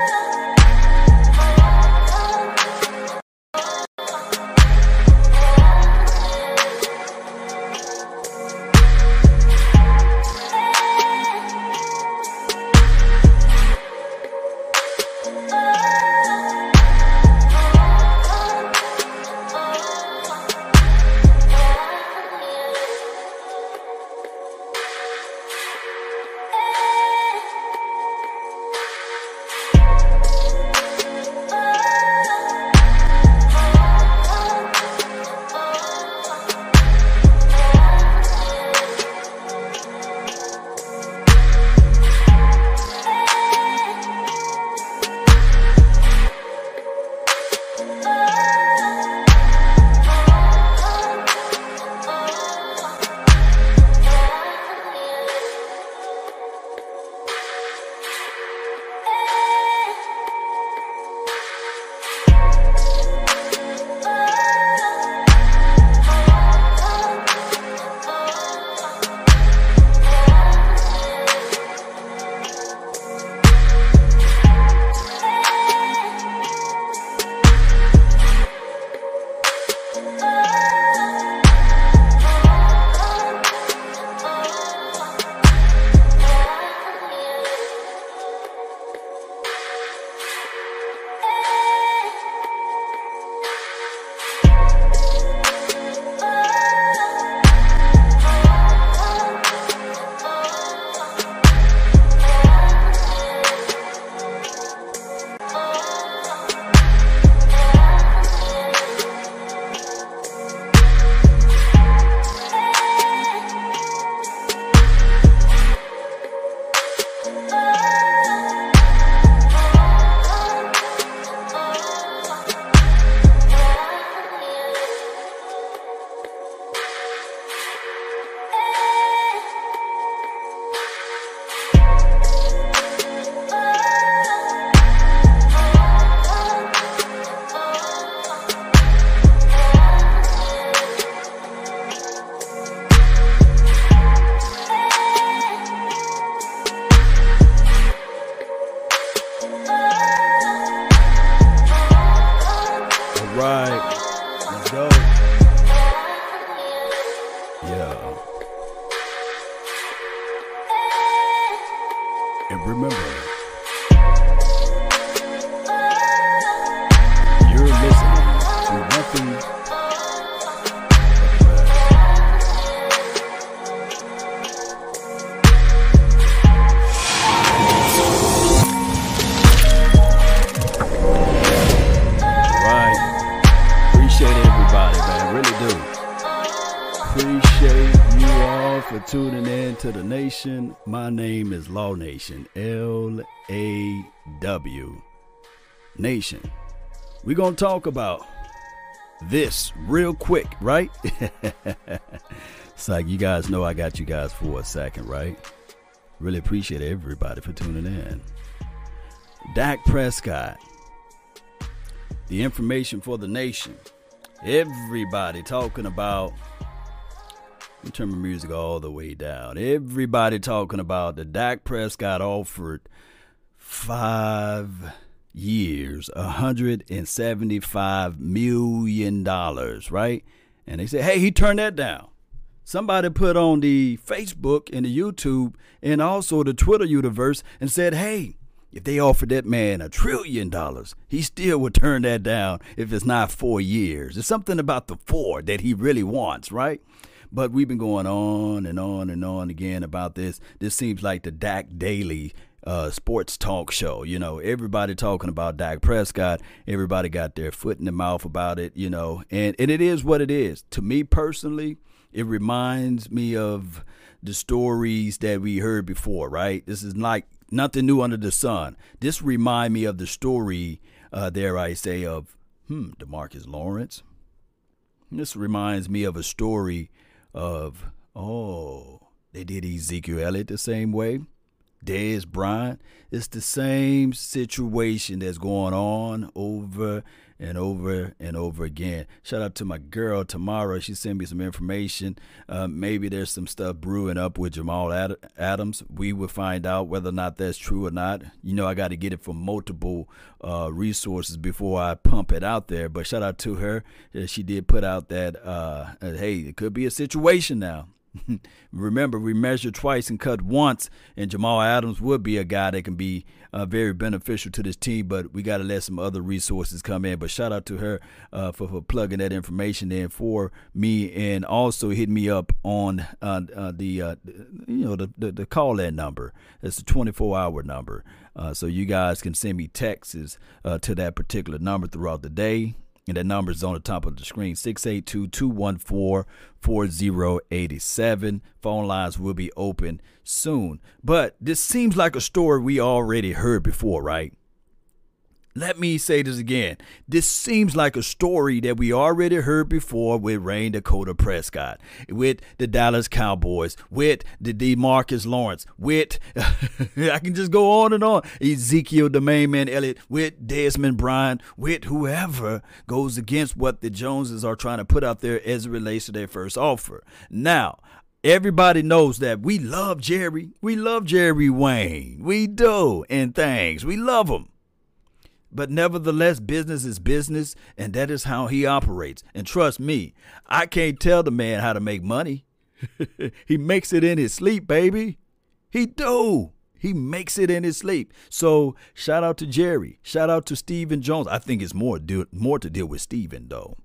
Oh. My name is Law Nation, L A W Nation. We're going to talk about this real quick, right? it's like you guys know I got you guys for a second, right? Really appreciate everybody for tuning in. Dak Prescott, the information for the nation. Everybody talking about me turn my music all the way down. Everybody talking about the Dak Prescott offered five years, $175 million, right? And they said, hey, he turned that down. Somebody put on the Facebook and the YouTube and also the Twitter universe and said, hey, if they offered that man a trillion dollars, he still would turn that down if it's not four years. It's something about the four that he really wants, right? But we've been going on and on and on again about this. This seems like the Dak Daily uh, sports talk show. You know, everybody talking about Dak Prescott. Everybody got their foot in the mouth about it. You know, and and it is what it is. To me personally, it reminds me of the stories that we heard before. Right? This is like nothing new under the sun. This remind me of the story. Uh, there I say of hmm Demarcus Lawrence. This reminds me of a story of, oh, they did Ezekiel Elliott the same way. Dez Bryant. It's the same situation that's going on over and over and over again. Shout out to my girl Tamara. She sent me some information. Uh, maybe there's some stuff brewing up with Jamal Ad- Adams. We will find out whether or not that's true or not. You know, I got to get it from multiple uh, resources before I pump it out there. But shout out to her. She did put out that, uh, hey, it could be a situation now. Remember, we measure twice and cut once, and Jamal Adams would be a guy that can be uh, very beneficial to this team. But we got to let some other resources come in. But shout out to her uh, for, for plugging that information in for me, and also hit me up on uh, uh the uh, you know the, the, the call in number. It's a 24 hour number, uh, so you guys can send me texts to that particular number throughout the day. And that number is on the top of the screen 682 214 4087. Phone lines will be open soon. But this seems like a story we already heard before, right? Let me say this again. This seems like a story that we already heard before with Rayne Dakota Prescott, with the Dallas Cowboys, with the Demarcus Lawrence, with I can just go on and on. Ezekiel the main man Elliott, with Desmond Bryant, with whoever goes against what the Joneses are trying to put out there as it relates to their first offer. Now, Everybody knows that we love Jerry. We love Jerry Wayne. We do. And thanks. We love him. But nevertheless, business is business, and that is how he operates. And trust me, I can't tell the man how to make money. he makes it in his sleep, baby. He do. He makes it in his sleep. So shout out to Jerry. Shout out to Stephen Jones. I think it's more do, more to deal with Stephen though.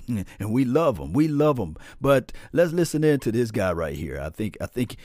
and we love him. We love him. But let's listen in to this guy right here. I think I think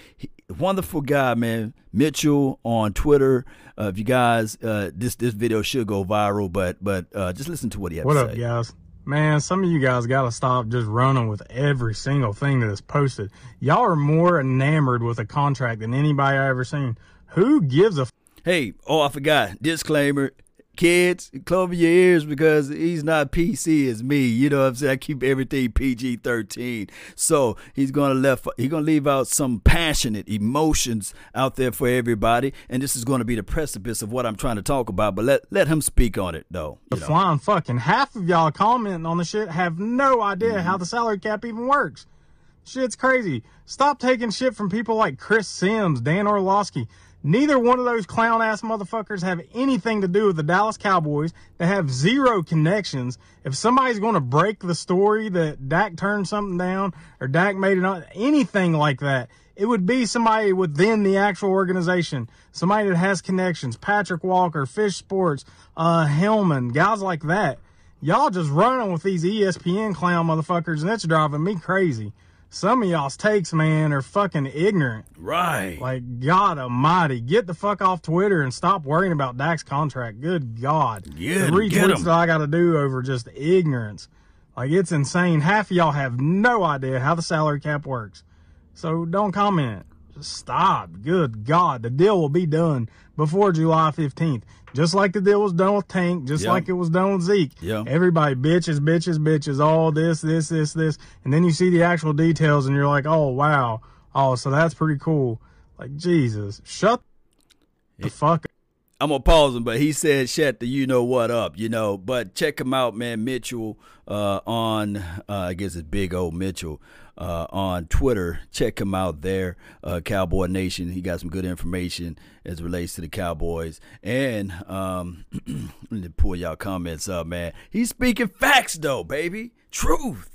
wonderful guy, man. Mitchell on Twitter. Uh, if you guys, uh, this this video should go viral, but but uh, just listen to what he had what to say. What up, guys? Man, some of you guys got to stop just running with every single thing that is posted. Y'all are more enamored with a contract than anybody I ever seen. Who gives a? Hey, oh, I forgot. Disclaimer kids, cover your ears because he's not PC as me. You know what I'm saying? I keep everything PG 13. So he's gonna left he's gonna leave out some passionate emotions out there for everybody. And this is gonna be the precipice of what I'm trying to talk about. But let let him speak on it though. The flying fucking half of y'all commenting on the shit have no idea mm-hmm. how the salary cap even works. Shit's crazy. Stop taking shit from people like Chris Sims, Dan Orlovsky. Neither one of those clown ass motherfuckers have anything to do with the Dallas Cowboys. They have zero connections. If somebody's going to break the story that Dak turned something down or Dak made it on anything like that, it would be somebody within the actual organization, somebody that has connections. Patrik Walker, Fish Sports, uh, Hillman, guys like that. Y'all just running with these ESPN clown motherfuckers, and it's driving me crazy some of y'all's takes, man, are fucking ignorant. Right. Like, God almighty, get the fuck off Twitter and stop worrying about Dak's contract. Good God. Yeah, the retweets that I got to do over just ignorance. Like, it's insane. Half of y'all have no idea how the salary cap works. So don't comment. Just stop. Good God. The deal will be done before July 15th. Just like the deal was done with Tank, just yep. like it was done with Zeke. Yep. Everybody bitches, bitches, bitches, all this, this, this, this. And then you see the actual details and you're like, oh, wow. Oh, so that's pretty cool. Like, Jesus, shut the fuck up. I'm gonna pause him, but he said, "Shut the you know what up," you know. But check him out, man. Mitchell uh, on, uh, I guess it's Big old Mitchell uh, on Twitter. Check him out there, uh, Cowboy Nation. He got some good information as relates to the Cowboys. And um, let me pull y'all comments up, man. He's speaking facts, though, baby. Truth.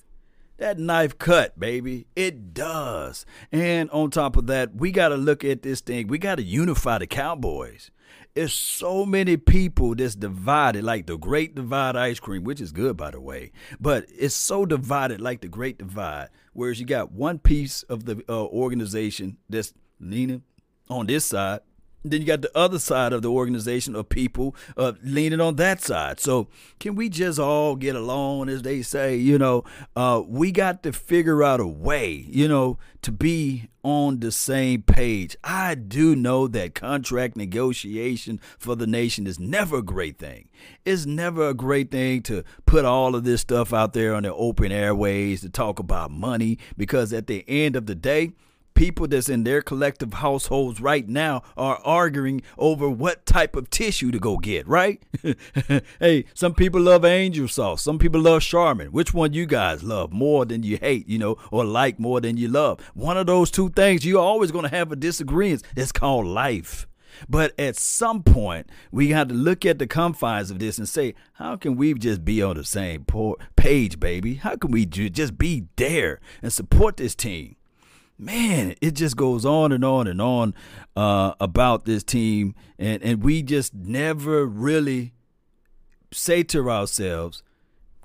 That knife cut, baby. It does. And on top of that, we got to look at this thing. We got to unify the Cowboys. It's so many people that's divided, like the Great Divide ice cream, which is good, by the way. But it's so divided, like the Great Divide, whereas you got one piece of the uh, organization that's leaning on this side, then you got the other side of the organization of people uh, leaning on that side. So can we just all get along, as they say? You know, uh, we got to figure out a way, you know, to be on the same page. I do know that contract negotiation for the nation is never a great thing. It's never a great thing to put all of this stuff out there on the open airways to talk about money because at the end of the day, people that's in their collective households right now are arguing over what type of tissue to go get, right? hey, some people love Angel Soft. Some people love Charmin. Which one you guys love more than you hate, you know, or like more than you love? One of those two things, you're always going to have a disagreement. It's called life. But at some point, we got to look at the confines of this and say, how can we just be on the same page, baby? How can we just be there and support this team? Man, it just goes on and on and on uh, about this team, and and we just never really say to ourselves,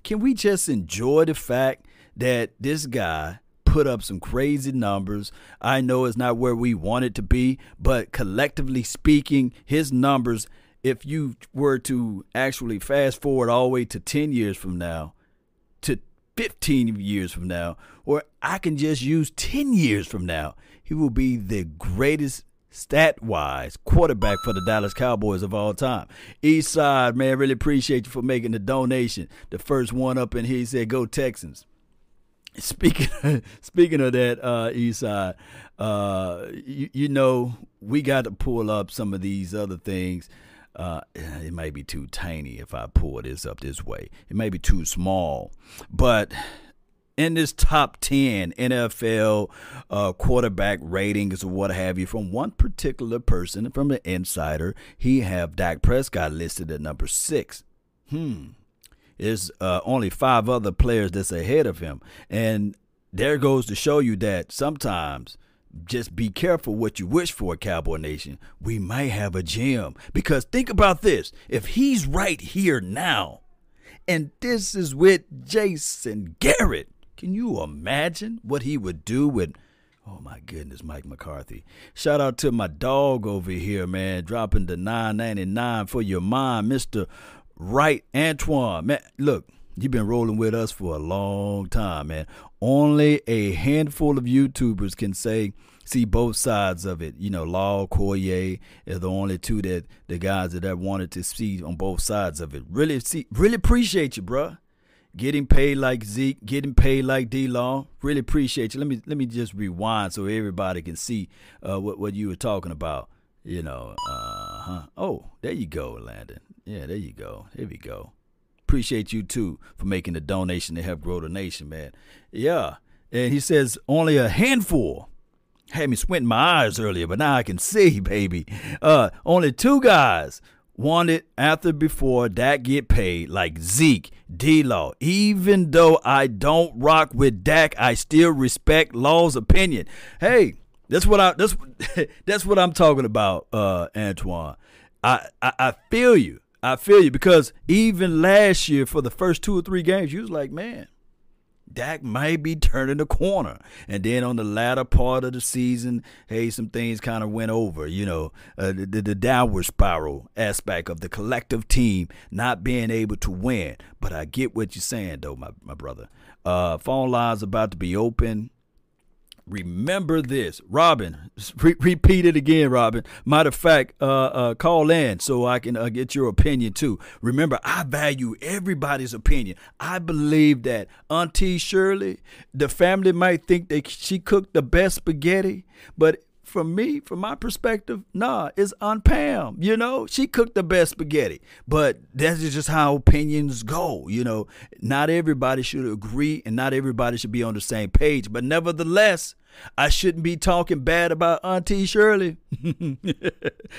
can we just enjoy the fact that this guy put up some crazy numbers. I know it's not where we want it to be, but collectively speaking, his numbers, if you were to actually fast forward all the way to 10 years from now, to 15 years from now, or I can just use 10 years from now, he will be the greatest stat wise quarterback for the Dallas Cowboys of all time. East Side, man, really appreciate you for making the donation. The first one up in here, he said, Go Texans. Speaking of, speaking of that, uh, Eastside, uh, you, you, know we got to pull up some of these other things. Uh, it may be too tiny if I pull this up this way. It may be too small, but in this top 10 NFL uh, quarterback ratings or what have you from one particular person from the insider, he have Dak Prescott listed at number six. Hmm. There's uh, only five other players that's ahead of him. And there goes to show you that sometimes just be careful what you wish for, Cowboy Nation. We might have a gem. Because think about this if he's right here now, and this is with Jason Garrett, can you imagine what he would do with. Oh my goodness, Mike McCarthy. Shout out to my dog over here, man, dropping the 999 for your mind, Mr. Right, Antoine. Man, look, you've been rolling with us for a long time, man. Only a handful of YouTubers can say see both sides of it. You know, Law, Coyer are the only two that the guys that I wanted to see on both sides of it. Really see really appreciate you, bruh. Getting paid like Zeke, getting paid like D Law. Really appreciate you. Let me let me just rewind so everybody can see uh, what what you were talking about. You know, uh huh. Oh, there you go, Landon. Yeah, there you go. Here we go. Appreciate you too for making the donation to help grow the nation, man. Yeah. And he says only a handful. Had me squinting my eyes earlier, but now I can see, baby. Uh, only two guys wanted after before Dak get paid, like Zeke, D Law. Even though I don't rock with Dak, I still respect Law's opinion. Hey, that's what I that's that's what I'm talking about, uh, Antoine. I, I I feel you. I feel you because even last year for the first two or three games, you was like, man, Dak might be turning the corner. And then on the latter part of the season, hey, some things kind of went over, you know, uh, the, the downward spiral aspect of the collective team not being able to win. But I get what you're saying, though, my, my brother. Uh, phone lines about to be open. Remember this, Robin. Re- repeat it again, Robin. Matter of fact, uh, uh, call in so I can uh, get your opinion too. Remember, I value everybody's opinion. I believe that Auntie Shirley, the family might think that she cooked the best spaghetti, but from me, from my perspective, nah, it's Aunt Pam. You know, she cooked the best spaghetti. But that's just how opinions go. You know, not everybody should agree and not everybody should be on the same page. But nevertheless, I shouldn't be talking bad about Auntie Shirley.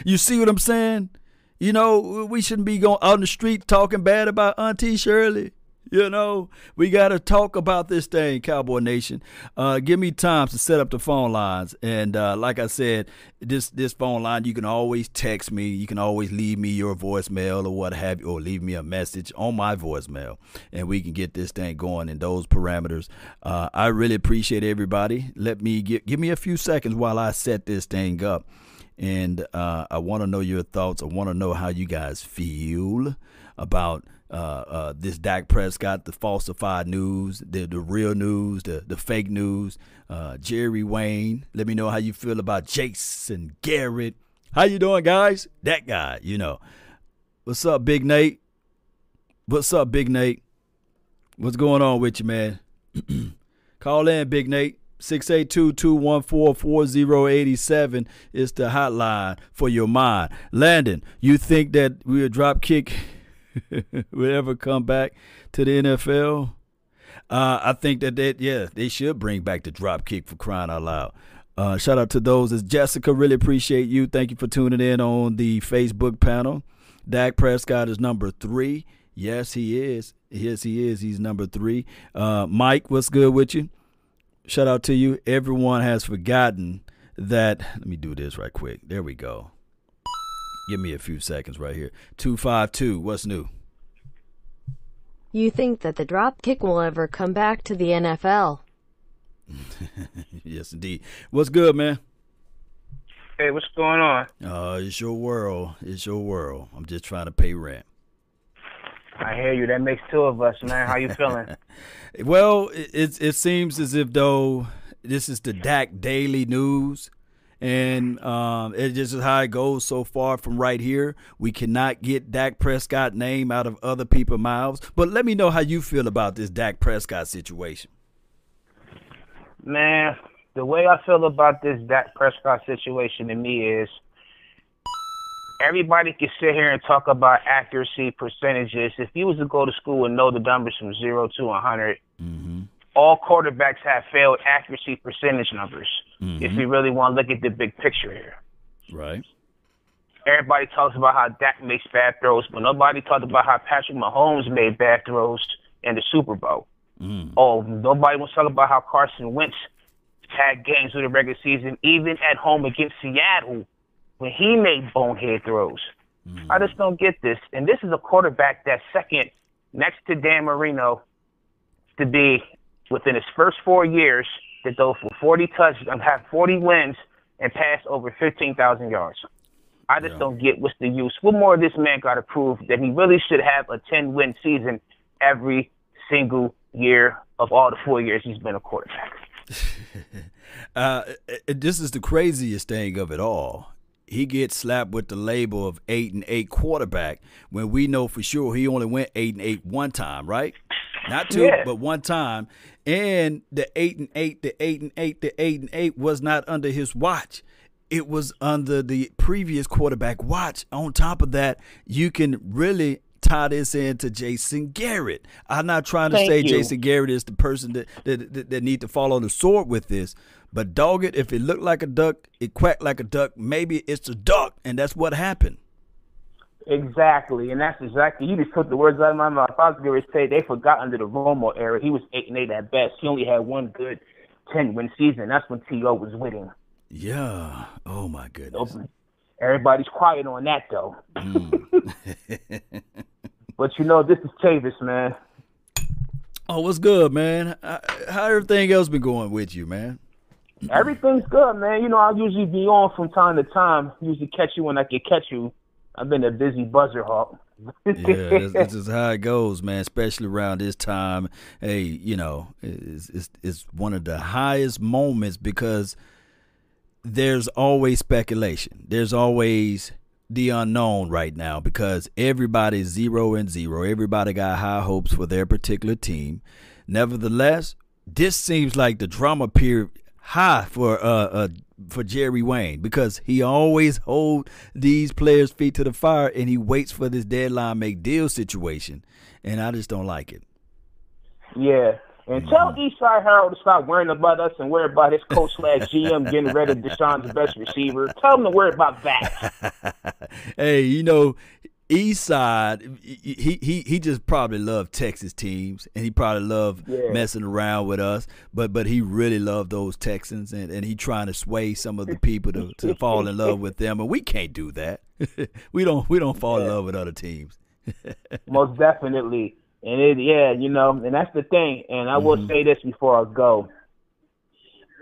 you see what I'm saying? You know, we shouldn't be going out in the street talking bad about Auntie Shirley. You know, we got to talk about this thing, Cowboy Nation. Uh, give me time to set up the phone lines. And uh, like I said, this this phone line, you can always text me. You can always leave me your voicemail or what have you, or leave me a message on my voicemail. And we can get this thing going in those parameters. Uh, I really appreciate everybody. Let me give, give me a few seconds while I set this thing up. And uh, I want to know your thoughts. I want to know how you guys feel about – uh, uh, this Dak Prescott, the falsified news, the the real news, the the fake news. Uh, Jerry Wayne, let me know how you feel about Jason Garrett. How you doing, guys? That guy, you know. What's up, Big Nate? What's up, Big Nate? What's going on with you, man? Call in, Big Nate. 682-214-4087 is the hotline for your mind. Landon, you think that we a drop kick will ever come back to the NFL? Uh, I think that that yeah, they should bring back the drop kick for crying out loud. Uh, shout out to those. As Jessica, really appreciate you. Thank you for tuning in on the Facebook panel. Dak Prescott is number three. Yes, he is. Yes, he is. He's number three. Uh, Mike, what's good with you? Shout out to you. Everyone has forgotten that. Let me do this right quick. There we go. Give me a few seconds right here. 252, what's new? You think that the drop kick will ever come back to the NFL? yes, indeed. What's good, man? Hey, what's going on? Uh, it's your world. It's your world. I'm just trying to pay rent. I hear you. That makes two of us, man. How you feeling? well, it it seems as if though this is the Dak Daily News, and um, it just is how it goes so far from right here. We cannot get Dak Prescott name out of other people's mouths. But let me know how you feel about this Dak Prescott situation. Man, the way I feel about this Dak Prescott situation to me is everybody can sit here and talk about accuracy percentages. If you was to go to school and know the numbers from zero to 100, mm-hmm. All quarterbacks have failed accuracy percentage numbers. Mm-hmm. If you really want to look at the big picture here, right? Everybody talks about how Dak makes bad throws, but nobody talked about how Patrick Mahomes made bad throws in the Super Bowl. Mm. Oh, nobody wants to talk about how Carson Wentz had games with the regular season, even at home against Seattle, when he made bonehead throws. Mm. I just don't get this. And this is a quarterback that's second next to Dan Marino to be within his first four years to go for 40 touchdowns, and have 40 wins, and pass over 15,000 yards. I just yeah. don't get what's the use. What more of this man got to prove that he really should have a 10 win season every single year of all the four years he's been a quarterback? uh, this is the craziest thing of it all. He gets slapped with the label of eight and eight quarterback when we know for sure he only went eight and eight one time, right? Not two, yeah. but one time. And the eight and eight, the eight and eight, the eight and eight was not under his watch. It was under the previous quarterback watch. On top of that, you can really tie this into Jason Garrett. I'm not trying to Thank say you. Jason Garrett is the person that, that, that, that need to fall on the sword with this, but dog it, if it looked like a duck, it quacked like a duck, maybe it's a duck, and that's what happened. Exactly, and that's exactly you just took the words out of my mouth. I was going to say they forgot under the Romo era. He was eight and eight at best. He only had one good ten win season. That's when T.O. was winning. Yeah. Oh my goodness. Everybody's quiet on that though. Mm. but you know, this is Chavis, man. Oh, what's good, man? How everything else been going with you, man? Everything's good, man. You know, I usually be on from time to time. Usually catch you when I can catch you. I've been a busy buzzer hawk. yeah, this, is how it goes, man. Especially around this time. Hey, you know, it's, it's, it's one of the highest moments because there's always speculation. There's always the unknown right now because everybody's zero and zero. Everybody got high hopes for their particular team. Nevertheless, this seems like the drama period high for uh, uh for Jerry Wayne because he always hold these players' feet to the fire and he waits for this deadline make deal situation, and I just don't like it. Yeah, and tell mm-hmm. Eastside Harold to stop worrying about us and worry about his coach slash GM getting rid of Deshaun's best receiver. Tell him to worry about that. hey, you know, Eastside, he he he just probably loved Texas teams, and he probably loved yeah. messing around with us. But but he really loved those Texans, and, and he trying to sway some of the people to, to fall in love with them, and we can't do that. we don't we don't fall yeah. in love with other teams. Most definitely. And it, yeah, you know, and that's the thing. And I will mm-hmm. say this before I go.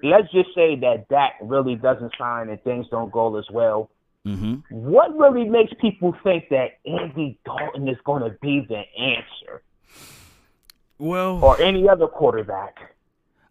Let's just say that Dak really doesn't sign and things don't go as well. Mm-hmm. What really makes people think that Andy Dalton is going to be the answer? Well, or any other quarterback.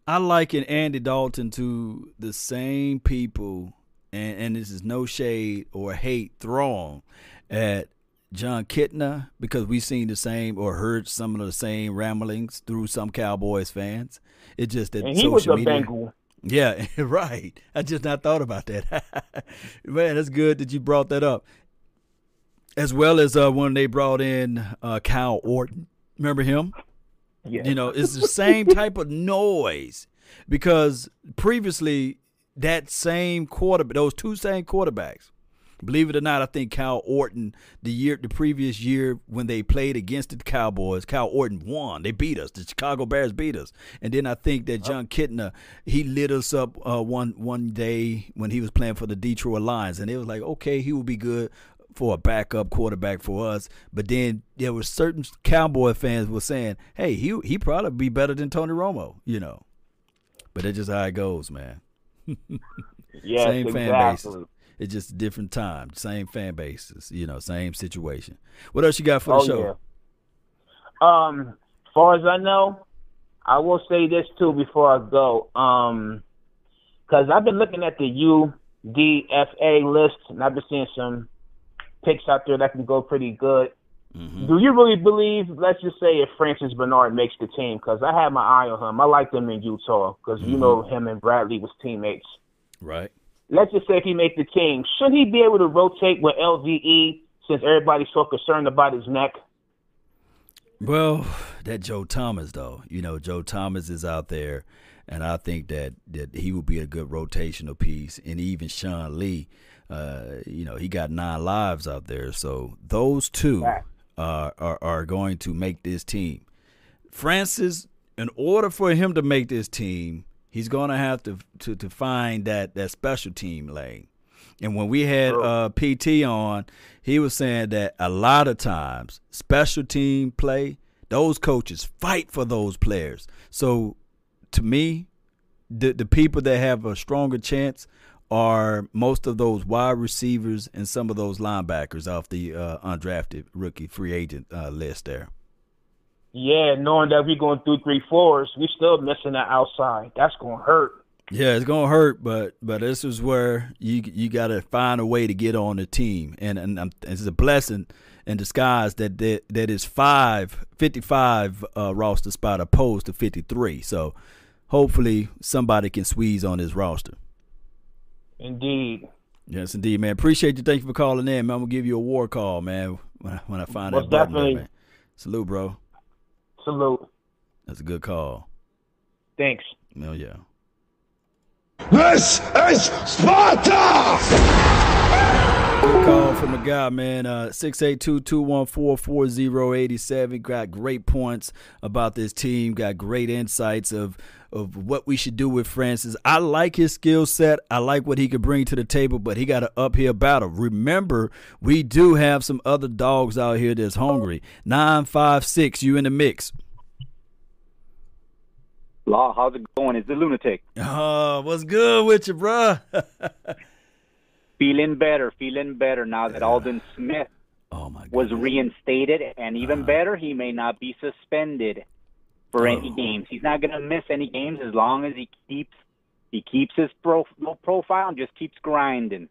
I liken Andy Dalton to the same people, and, and this is no shade or hate thrown at Jon Kitna because we've seen the same or heard some of the same ramblings through some Cowboys fans. It just that and he social was a media, Bengal. Yeah, right. I just not thought about that. Man, that's good that you brought that up. As well as uh, when they brought in uh, Kyle Orton. Remember him? Yeah. You know, it's the same type of noise because previously that same quarterback, those two same quarterbacks, believe it or not, I think Kyle Orton the year, the previous year when they played against the Cowboys, Kyle Orton won. They beat us. The Chicago Bears beat us. And then I think that Jon Kitna he lit us up uh, one one day when he was playing for the Detroit Lions, and it was like, okay, he will be good for a backup quarterback for us. But then there were certain Cowboy fans were saying, "Hey, he he probably be better than Tony Romo," you know. But that's just how it goes, man. Yes, same fan exactly. It's just a different time, same fan bases, you know, same situation. What else you got for the Oh show? yeah. Um, far as I know, I will say this too before I go. Um, because I've been looking at the UDFA list, and I've been seeing some picks out there that can go pretty good. Mm-hmm. Do you really believe? Let's just say if Francis Bernard makes the team, because I have my eye on him. I liked him in Utah because you know him and Bradley was teammates. Right. Let's just say if he makes the team, should he be able to rotate with LVE since everybody's so concerned about his neck? Well, that Joe Thomas though, you know, Joe Thomas is out there, and I think that that he would be a good rotational piece, and even Sean Lee, uh, you know, he got nine lives out there, so those two Right. uh, are are going to make this team. Francis, in order for him to make this team, he's going to have to to to find that that special team lane. And when we had uh, PT on, he was saying that a lot of times special team play, those coaches fight for those players. So to me, the the people that have a stronger chance are most of those wide receivers and some of those linebackers off the uh, undrafted rookie free agent uh, list there. Yeah, knowing that we're going through three fours, we still missing that outside. That's gonna hurt. Yeah, it's gonna hurt, but but this is where you you got to find a way to get on the team, and and um, it's a blessing in disguise that that, that is five, 55 uh, roster spot opposed to fifty three. So hopefully somebody can squeeze on this roster. Indeed. Yes, indeed, man. Appreciate you. Thank you for calling in, man. I'm gonna give you a war call, man. When I, when I find Most that button, definitely. man. Salute, bro. Salute. That's a good call. Thanks. Oh yeah. This is Sparta! Good call from the guy, man. Uh, 682-214-4087. Got great points about this team. Got great insights of of what we should do with Francis. I like his skill set. I like what he could bring to the table, but he got an uphill battle. Remember, we do have some other dogs out here that's hungry. Nine five six, you in the mix. Law, how's it going? It's the lunatic. Oh, what's good with you, bruh? Feeling better, feeling better now that Aldon Smith oh my god. was reinstated, and even uh-huh. better, he may not be suspended for any Oh. games. He's not going to miss any games as long as he keeps he keeps his pro, profile and just keeps grinding.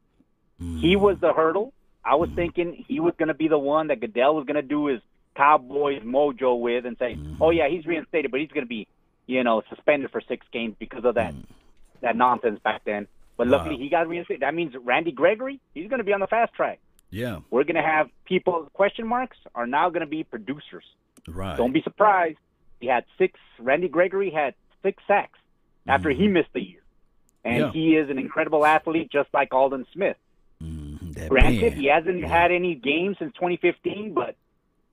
He hmm. was the hurdle. I was hmm. thinking he was going to be the one that Goodell was going to do his Cowboys mojo with and say, hmm. "Oh yeah, he's reinstated, but he's going to be, you know, suspended for six games because of that that nonsense back then." But luckily, Wow. he got reinstated. That means Randy Gregory, he's going to be on the fast track. Yeah, We're going to have people question marks are now going to be producers. right. Don't be surprised. He had six. Randy Gregory had six sacks after he missed a year, and Mm-hmm. Yeah. he is an incredible athlete, just like Aldon Smith. That Granted, pen. he hasn't had any games since 2015, but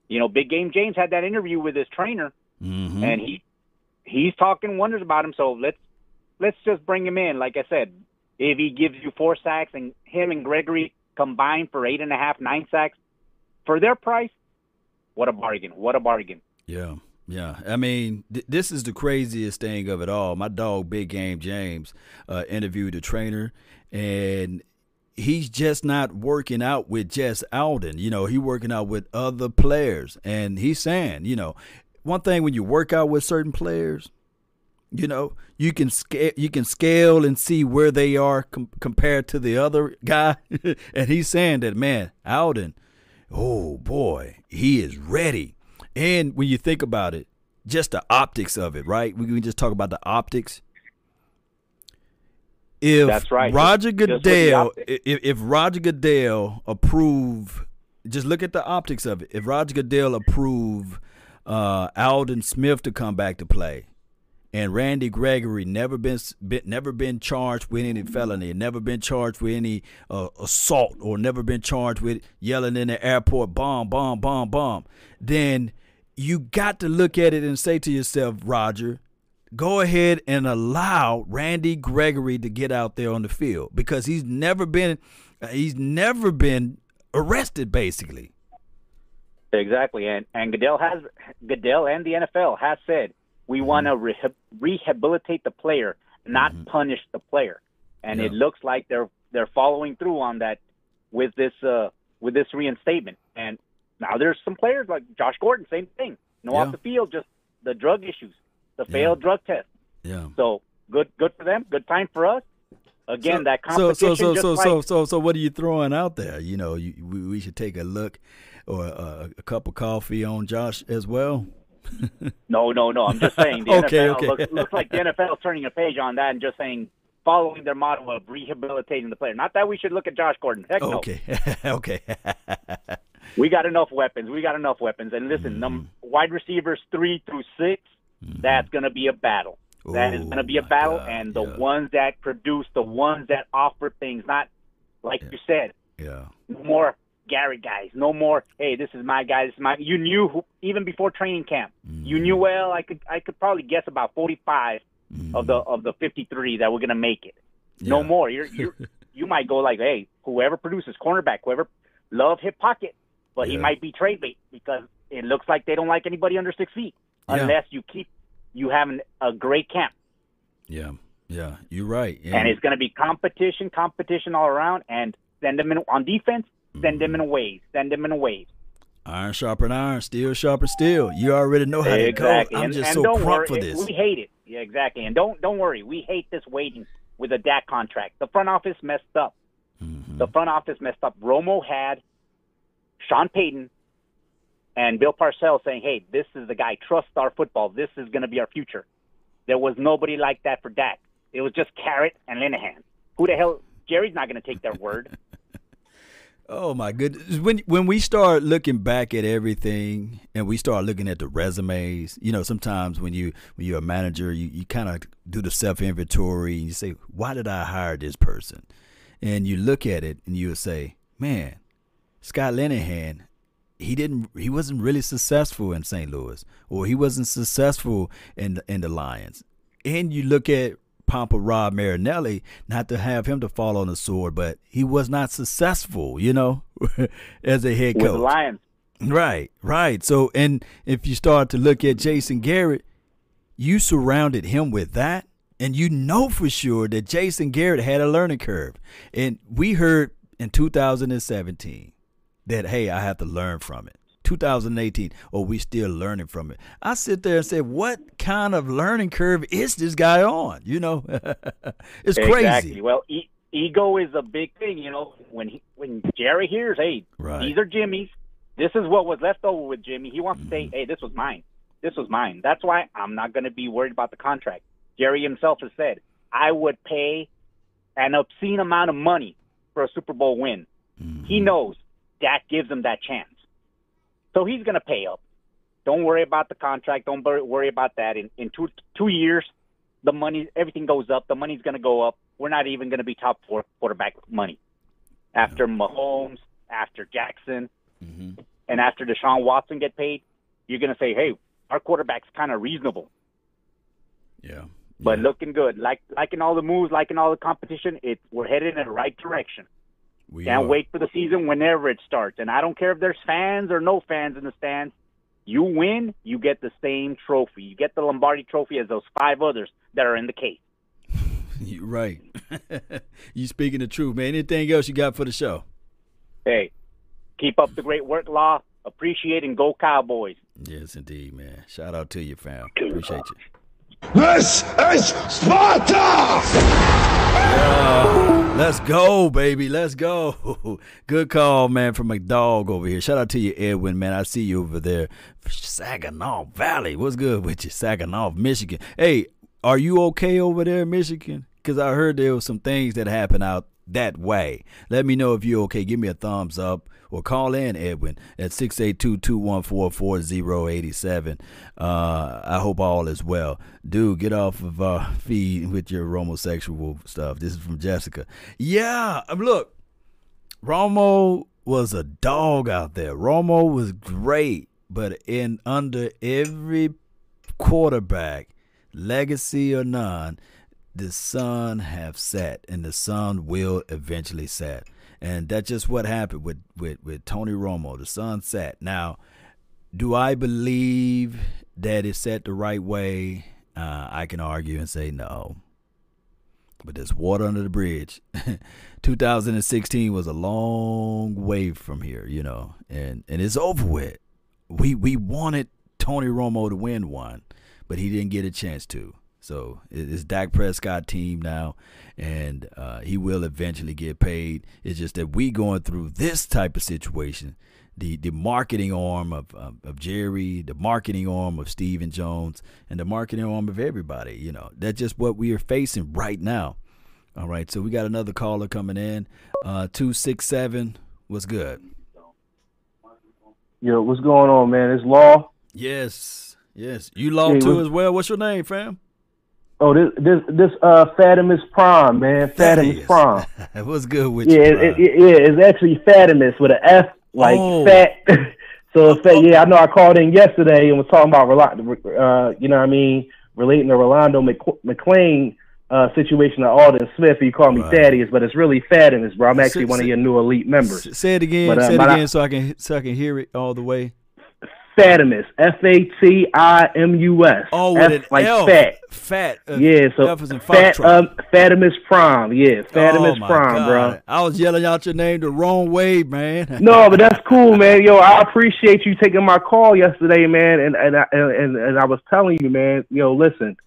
you know, Big Game James had that interview with his trainer, Mhm. and he he's talking wonders about him. So let's let's just bring him in. Like I said, if he gives you four sacks and him and Gregory combined for eight and a half, nine sacks for their price, what a bargain! What a bargain! Yeah, yeah. I mean, th- this is the craziest thing of it all. My dog, Big Game James, uh, interviewed the trainer, and he's just not working out with just Aldon. You know, he working out with other players, and he's saying, you know, one thing when you work out with certain players, you know, you can scale, you can scale and see where they are com- compared to the other guy, and he's saying that man, Aldon, oh boy, he is ready. And when you think about it, just the optics of it, right? We can just talk about the optics. if That's right. Roger Just- just with the Goodell, if, if Roger Goodell approve, just look at the optics of it. If Roger Goodell approve uh, Aldon Smith to come back to play, and Randy Gregory never been, been never been charged with any felony, never been charged with any uh, assault, or never been charged with yelling in the airport bomb, bomb, bomb, bomb, then you got to look at it and say to yourself, Roger, go ahead and allow Randy Gregory to get out there on the field because he's never been uh, he's never been arrested basically. Exactly, and and Goodell has Goodell and the NFL has said we Mm-hmm. want to reha- rehabilitate the player, not punish the player, and it looks like they're they're following through on that with this uh with this reinstatement. And now there's some players like Josh Gordon, same thing, no Yeah. off the field, just the drug issues, the failed drug test. Yeah. So good good for them, good time for us. Again, so, that so competition. so so just so like, so so so what are you throwing out there? You know, you, we, we should take a look or uh, a cup of coffee on Josh as well. No, no, no. I'm just saying the Okay, NFL okay. Looks, looks like the NFL is turning a page on that and just saying following their model of rehabilitating the player. Not that we should look at Josh Gordon. Heck no. Okay. okay. We got enough weapons. We got enough weapons. And listen, num- Mm-hmm. wide receivers three through 6 that's going to be a battle. That is Oh, going to be a battle, God, and the yeah. ones that produce, the ones that offer things, not like you said, yeah. more Gary guys, no more. Hey, this is my guy. This is my. You knew who, even before training camp. You knew mm. well. I could I could probably guess about forty five mm. of the of the fifty three that were gonna make it. No more. You're you you might go like, hey, whoever produces cornerback, whoever love hip pocket, but he might be trade bait because it looks like they don't like anybody under six feet Yeah. unless you keep you having a great camp. Yeah. Yeah. You're right. and it's going to be competition, competition all around, and send them in on defense. Send them in a wave. Send them in a wave. iron sharpen iron, steel sharpen steel. You already know how exactly. goes. I'm just and so don't crunk for this. we hate it. Yeah, exactly. And don't don't worry, we hate this waiting with a Dak contract. The front office messed up. Mm-hmm. The front office messed up. Romo had Sean Payton and Bill Parcells saying, "Hey, this is the guy. Trust our football. This is going to be our future." There was nobody like that for Dak. It was just Garrett and Linehan. Who the hell? Jerry's not going to take their word. Oh my goodness! When when we start looking back at everything and we start looking at the resumes, you know, sometimes when you when you're a manager, you, you kind of do the self inventory and you say, "Why did I hire this person?" And you look at it and you'll say, "Man, Scott Linehan, he didn't he wasn't really successful in St. Louis, or he wasn't successful in the, in the Lions." And you look at Pampa Rod Marinelli, not to have him to fall on the sword, but he was not successful, you know, as a head with the coach. Lions. Right, right. So, and if you start to look at Jason Garrett, you surrounded him with that, and you know for sure that Jason Garrett had a learning curve. And we heard in 2017 that, hey, I have to learn from it. 2018, or oh, we still learning from it. I sit there and say, what kind of learning curve is this guy on? You know, it's Exactly. crazy. Well, e- ego is a big thing. You know, when he, when Jerry hears, hey, Right. these are Jimmy's. This is what was left over with Jimmy. He wants to say, Mm-hmm. hey, this was mine. This was mine. That's why I'm not going to be worried about the contract. Jerry himself has said, I would pay an obscene amount of money for a Super Bowl win. Mm-hmm. He knows that gives him that chance. So he's going to pay up. Don't worry about the contract. Don't worry about that. In in two two years, the money everything goes up. The money's going to go up. We're not even going to be top four quarterback money after Mahomes, after Jackson, mm-hmm. and after Deshaun Watson get paid. You're going to say, hey, our quarterback's kind of reasonable, Yeah. but Yeah. looking good. Like liking all the moves, liking all the competition. It we're headed in the right direction. We Can't are. wait for the season whenever it starts. And I don't care if there's fans or no fans in the stands. You win, you get the same trophy. You get the Lombardi trophy as those five others that are in the case. You're right. you speaking the truth, man. Anything else you got for the show? Hey, keep up the great work, Law. Appreciate and go Cowboys. Yes, indeed, man. Shout out to you, fam. Appreciate you. This is Sparta! Let's go, baby. Let's go. Good call, man, from McDog over here. Shout out to you, Edwin, man. I see you over there. Saginaw Valley. What's good with you? Saginaw, Michigan. Hey, are you okay over there in Michigan? because I heard there was some things that happened out that way. Let me know if you're okay. Give me a thumbs up or call in Edwin at 682-214-4087. Uh, I hope all is well. Dude, get off of our feed with your homosexual stuff. This is from Jessica. Yeah, um, look, Romo was a dog out there. Romo was great, but in under every quarterback, legacy or none, the sun have set and the sun will eventually set and that's just what happened with with with Tony Romo. The sun set. Now, do I believe that it's set the right way? Uh, I can argue and say no. But there's water under the bridge. 2016 was a long way from here, you know, and and it's over with. We we wanted Tony Romo to win one, but he didn't get a chance to. So it's Dak Prescott team now, and uh, he will eventually get paid. It's just that we going through this type of situation. The the marketing arm of, of, of Jerry, the marketing arm of Stephen Jones, and the marketing arm of everybody. You know, that's just what we are facing right now. All right, so we got another caller coming in. Uh, two six seven. What's good? Yo, what's going on, man? It's Law. Yes, yes. You Law yeah, too as well. What's your name, fam? Oh, this this this uh Fatimus Prime, man. Fatimus Prime. What's good with yeah, you? It, it, yeah, it's actually Fatimus with an F, like oh. fat. so fat, yeah, I know. I called in yesterday and was talking about uh, you know, what I mean, relating to Rolando McClain uh, situation to Aldon Smith. You call me right. Thaddeus, but it's really Fatimus, bro. I'm actually say, one of your new elite members. Say it again. But, uh, say it again, I, so I can so I can hear it all the way. Fatimus, F A T I M U S. Oh, with F, an like L. fat. Fat. Uh, yeah, so fat, um, Fatimus Prime. Yeah, Fatimus oh Prime, God. bro. I was yelling out your name the wrong way, man. no, but that's cool, man. Yo, I appreciate you taking my call yesterday, man. And and I, and, and I was telling you, man. Yo, listen,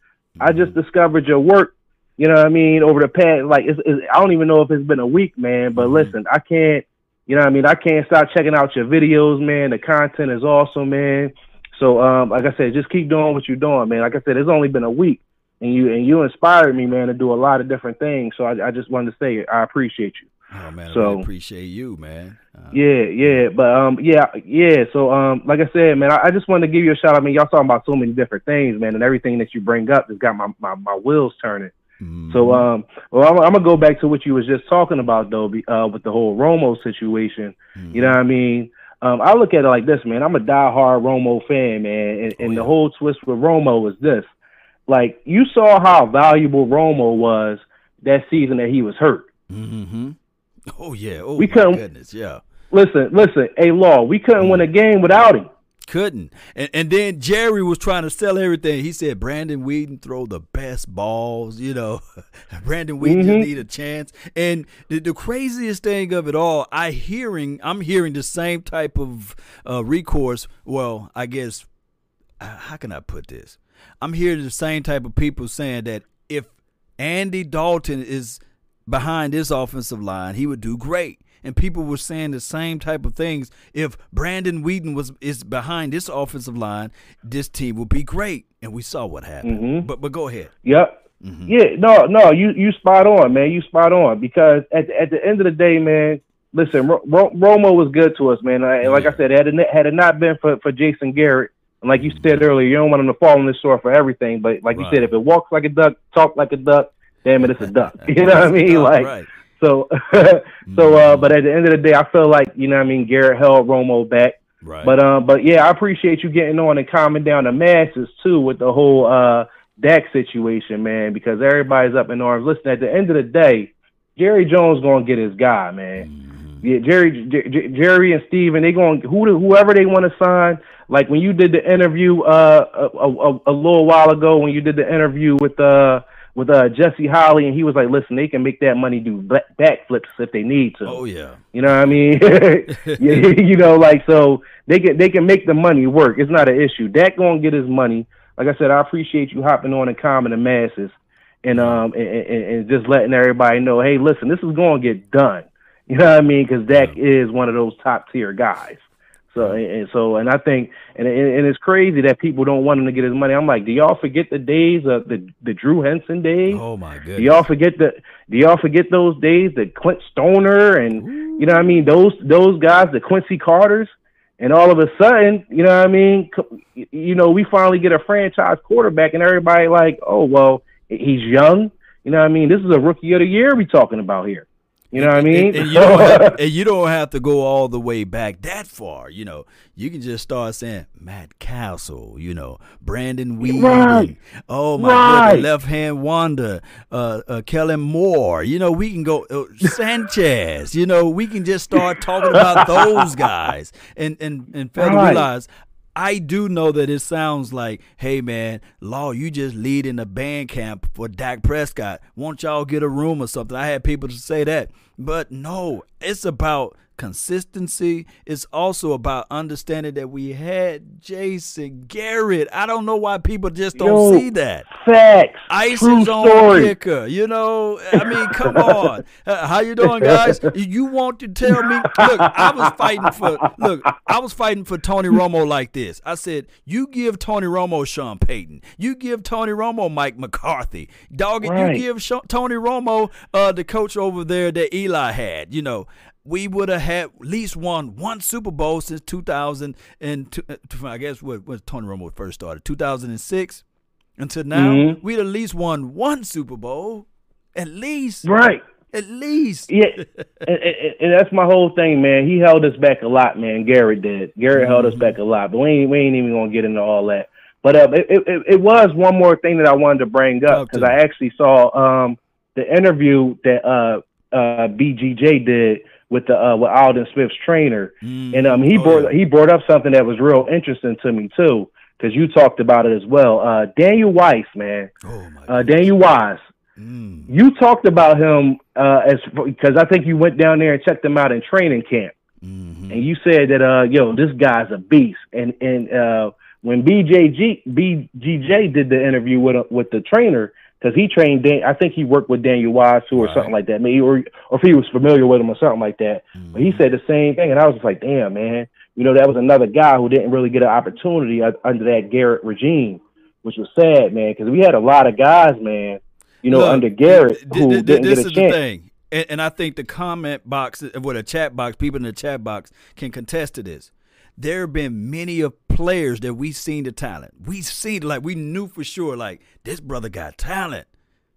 I just mm-hmm. discovered your work. You know what I mean? Over the past, like, it's, it's, I don't even know if it's been a week, man. But mm-hmm. listen, I can't. You know what I mean? I can't stop checking out your videos, man. The content is awesome, man. So, um, like I said, just keep doing what you're doing, man. Like I said, it's only been a week, and you and you inspired me, man, to do a lot of different things. So I, I just wanted to say I appreciate you. Oh man, so, I really appreciate you, man. Uh, yeah, yeah, but um, yeah, yeah. So um, like I said, man, I, I, just wanted to give you a shout. I mean, y'all talking about so many different things, man, and everything that you bring up has got my my, my wheels turning. Mm-hmm. So um, well, I'm, I'm, gonna go back to what you was just talking about though, uh, with the whole Romo situation. Mm-hmm. You know what I mean? Um, I look at it like this, man. I'm a die-hard Romo fan, man, and, and oh, yeah. the whole twist with Romo is this: like you saw how valuable Romo was that season that he was hurt. Mm-hmm. Oh yeah. Oh we couldn't, goodness, yeah. Listen, listen, a law. We couldn't win a game without him. Couldn't. And and then Jerry was trying to sell everything. He said Brandon Weeden throw the best balls, you know. Brandon Weeden mm-hmm. just need a chance. And the, the, craziest thing of it all, I hearing I'm hearing the same type of uh, recourse. Well, I guess uh, how can I put this? I'm hearing the same type of people saying that if Andy Dalton is behind this offensive line, he would do great and people were saying the same type of things. If Brandon Weeden was is behind this offensive line, this team would be great. And we saw what happened. Mm-hmm. But but go ahead. Yep. Mm-hmm. Yeah, no, no, you you spot on, man. You spot on because at at the end of the day, man. Listen, Ro- Ro- Romo was good to us, man. And like I said, had it, had it not been for, for Jason Garrett, and like you said earlier, you don't want him to fall on this sword for everything. But like right. you said, if it walks like a duck, talk like a duck, damn it, it's a duck. You know what I mean? Like, right. So, so, uh, mm-hmm. but at the end of the day, I feel like you know, I mean, Garrett held Romo back. Right. But um, but yeah, I appreciate you getting on and calming down the masses too with the whole uh Dak situation, man, because everybody's up in arms. Listen, at the end of the day, Jerry Jones gonna get his guy, man. Mm-hmm. Yeah, Jerry, J- Jerry and Stephen, they going who whoever they want to sign. Like when you did the interview uh a, a, a little while ago, when you did the interview with uh with uh, Jesse Holley, and he was like, "Listen, they can make that money do backflips if they need to." Oh yeah, you know what I mean? you know, like so they can they can make the money work. It's not an issue. Dak gonna get his money. Like I said, I appreciate you hopping on and calming the masses, and um and, and, and just letting everybody know, hey, listen, this is gonna get done. You know what I mean? Because Dak yeah. is one of those top tier guys. So and so, and I think, and and it's crazy that people don't want him to get his money. I'm like, do y'all forget the days of the the Drew Henson days? Oh my goodness. Do y'all forget the? Do y'all forget those days? The Clint Stoerner and you know what I mean those those guys, the Quincy Carters, and all of a sudden, you know what I mean? You know, we finally get a franchise quarterback, and everybody like, oh well, he's young. You know what I mean? This is a rookie of the year we talking about here. You know what I mean? And, and you don't have, and you don't have to go all the way back that far. You know, you can just start saying Matt Cassel. You know, Brandon Weed. Right. Oh my Right. goodness, left hand Wanda, uh, uh, Kellen Moore. You know, we can go uh, Sanchez. You know, we can just start talking about those guys and and and fail Right. realize. I do know that it sounds like, hey man, Law, you just leading a band camp for Dak Prescott. Won't y'all get a room or something? I had people to say that. But no, it's about consistency. It's also about understanding that we had Jason Garrett. I don't know why people just don't Yo, see that. Facts. Ice True is on story. kicker. You know, I mean, come on. Uh, how you doing, guys? You- want to tell me? Look, I was fighting for. Look, I was fighting for Tony Romo like this. I said, you give Tony Romo Sean Payton. You give Tony Romo Mike McCarthy. Dog. Right. You give Sha- Tony Romo uh, the coach over there that Eli had. You know. We would have had at least won one Super Bowl since 2000 and two, uh, I guess what when Tony Romo first started 2006 until now, Mhm. we'd at least won one Super Bowl. At least. Right. At least. Yeah, and, and, and that's my whole thing, man. He held us back a lot, man. Gary did. Garrett held us back a lot, but we ain't we ain't even gonna get into all that. But uh, it, it it was one more thing that I wanted to bring up because. I actually saw um the interview that uh uh BGJ did with the uh with Aldon Smith's trainer, and um he Oh, brought yeah. he brought up something that was real interesting to me too because you talked about it as well. Uh Daniel Wise, man, Oh my uh Daniel Wise. Mm. You talked about him uh, as because I think you went down there and checked him out in training camp, Mhm. and you said that uh, yo, this guy's a beast. And and uh, when BJG BGJ did the interview with uh, with the trainer, because he trained, Dan, I think he worked with Daniel Wise too, or Right. something like that, maybe or or if he was familiar with him or something like that. But he Mhm. said the same thing, and I was just like, damn, man, you know, that was another guy who didn't really get an opportunity under that Garrett regime, which was sad, man, because we had a lot of guys, man. You know, Look, under Garrett, th- th- who th- didn't this get a is chance. the thing. And, and I think the comment box, with a chat box, people in the chat box can contest to this. There have been many of players that we've seen the talent. We've seen like we knew for sure, like this brother got talent,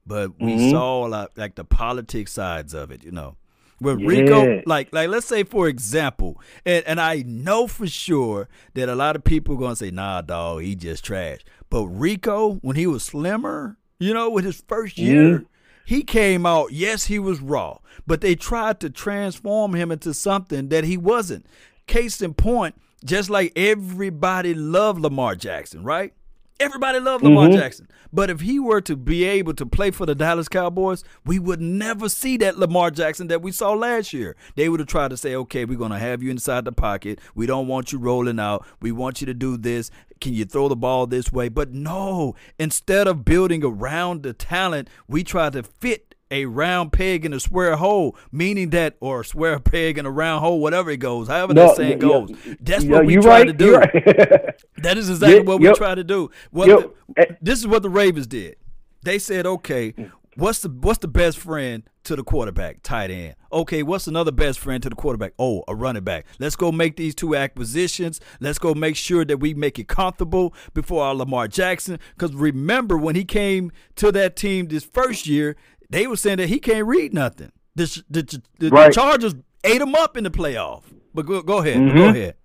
but we Mhm. saw like, like the politics sides of it. You know, with Rico, like like let's say for example, and and I know for sure that a lot of people are gonna say, "Nah, dog, he just trash." But Rico, when he was slimmer, you know, with his first year, he came out. Yes, he was raw, but they tried to transform him into something that he wasn't. Case in point, just like everybody loved Lamar Jackson, right? Everybody loved Lamar Mhm. Jackson. But if he were to be able to play for the Dallas Cowboys, we would never see that Lamar Jackson that we saw last year. They would have tried to say, okay, we're going to have you inside the pocket. We don't want you rolling out. We want you to do this. Can you throw the ball this way? But no, instead of building around the talent, we try to fit a round peg in a square hole, meaning that, or a square peg in a round hole, whatever it goes, however that saying yeah, goes. That's yeah, what we try right, to do. right. That is exactly Yeah, what we yep. try to do. Yep. the- this is what the Ravens did. They said, okay, what's the what's the best friend to the quarterback? Tight end. Okay, what's another best friend to the quarterback? Oh, a running back. Let's go make these two acquisitions. Let's go make sure that we make it comfortable before our Lamar Jackson. Because remember when he came to that team this first year, they were saying that he can't read nothing. The the, the, the Chargers ate him up in the playoff. But go, go ahead. Go Mhm. ahead.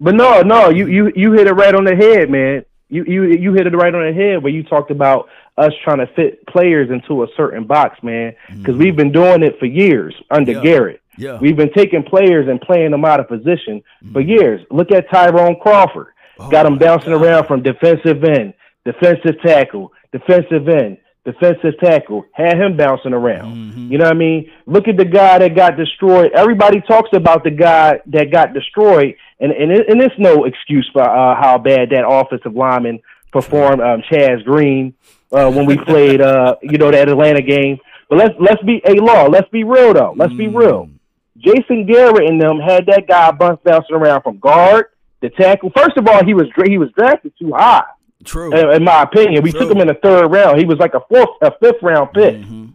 But no, no, you you you hit it right on the head, man. You you you hit it right on the head where you talked about us trying to fit players into a certain box, man. Because we've been doing it for years under Yeah. Garrett. Yeah. We've been taking players and playing them out of position for years. Look at Tyrone Crawford. Oh Got him bouncing God. around from defensive end, defensive tackle, defensive end, defensive tackle. Had him bouncing around. Mhm. You know what I mean? Look at the guy that got destroyed. Everybody talks about the guy that got destroyed, and and, it, and it's no excuse for uh, how bad that offensive lineman performed. Um, Chaz Green uh, when we played, uh, you know, that Atlanta game. But let's let's be a law. Let's be real though. Let's be real. Jason Garrett and them had that guy bouncing around from guard to tackle. First of all, he was he was drafted too high, True. in, in my opinion. We True. took him in the third round. He was like a fourth, a fifth round pick. Mhm.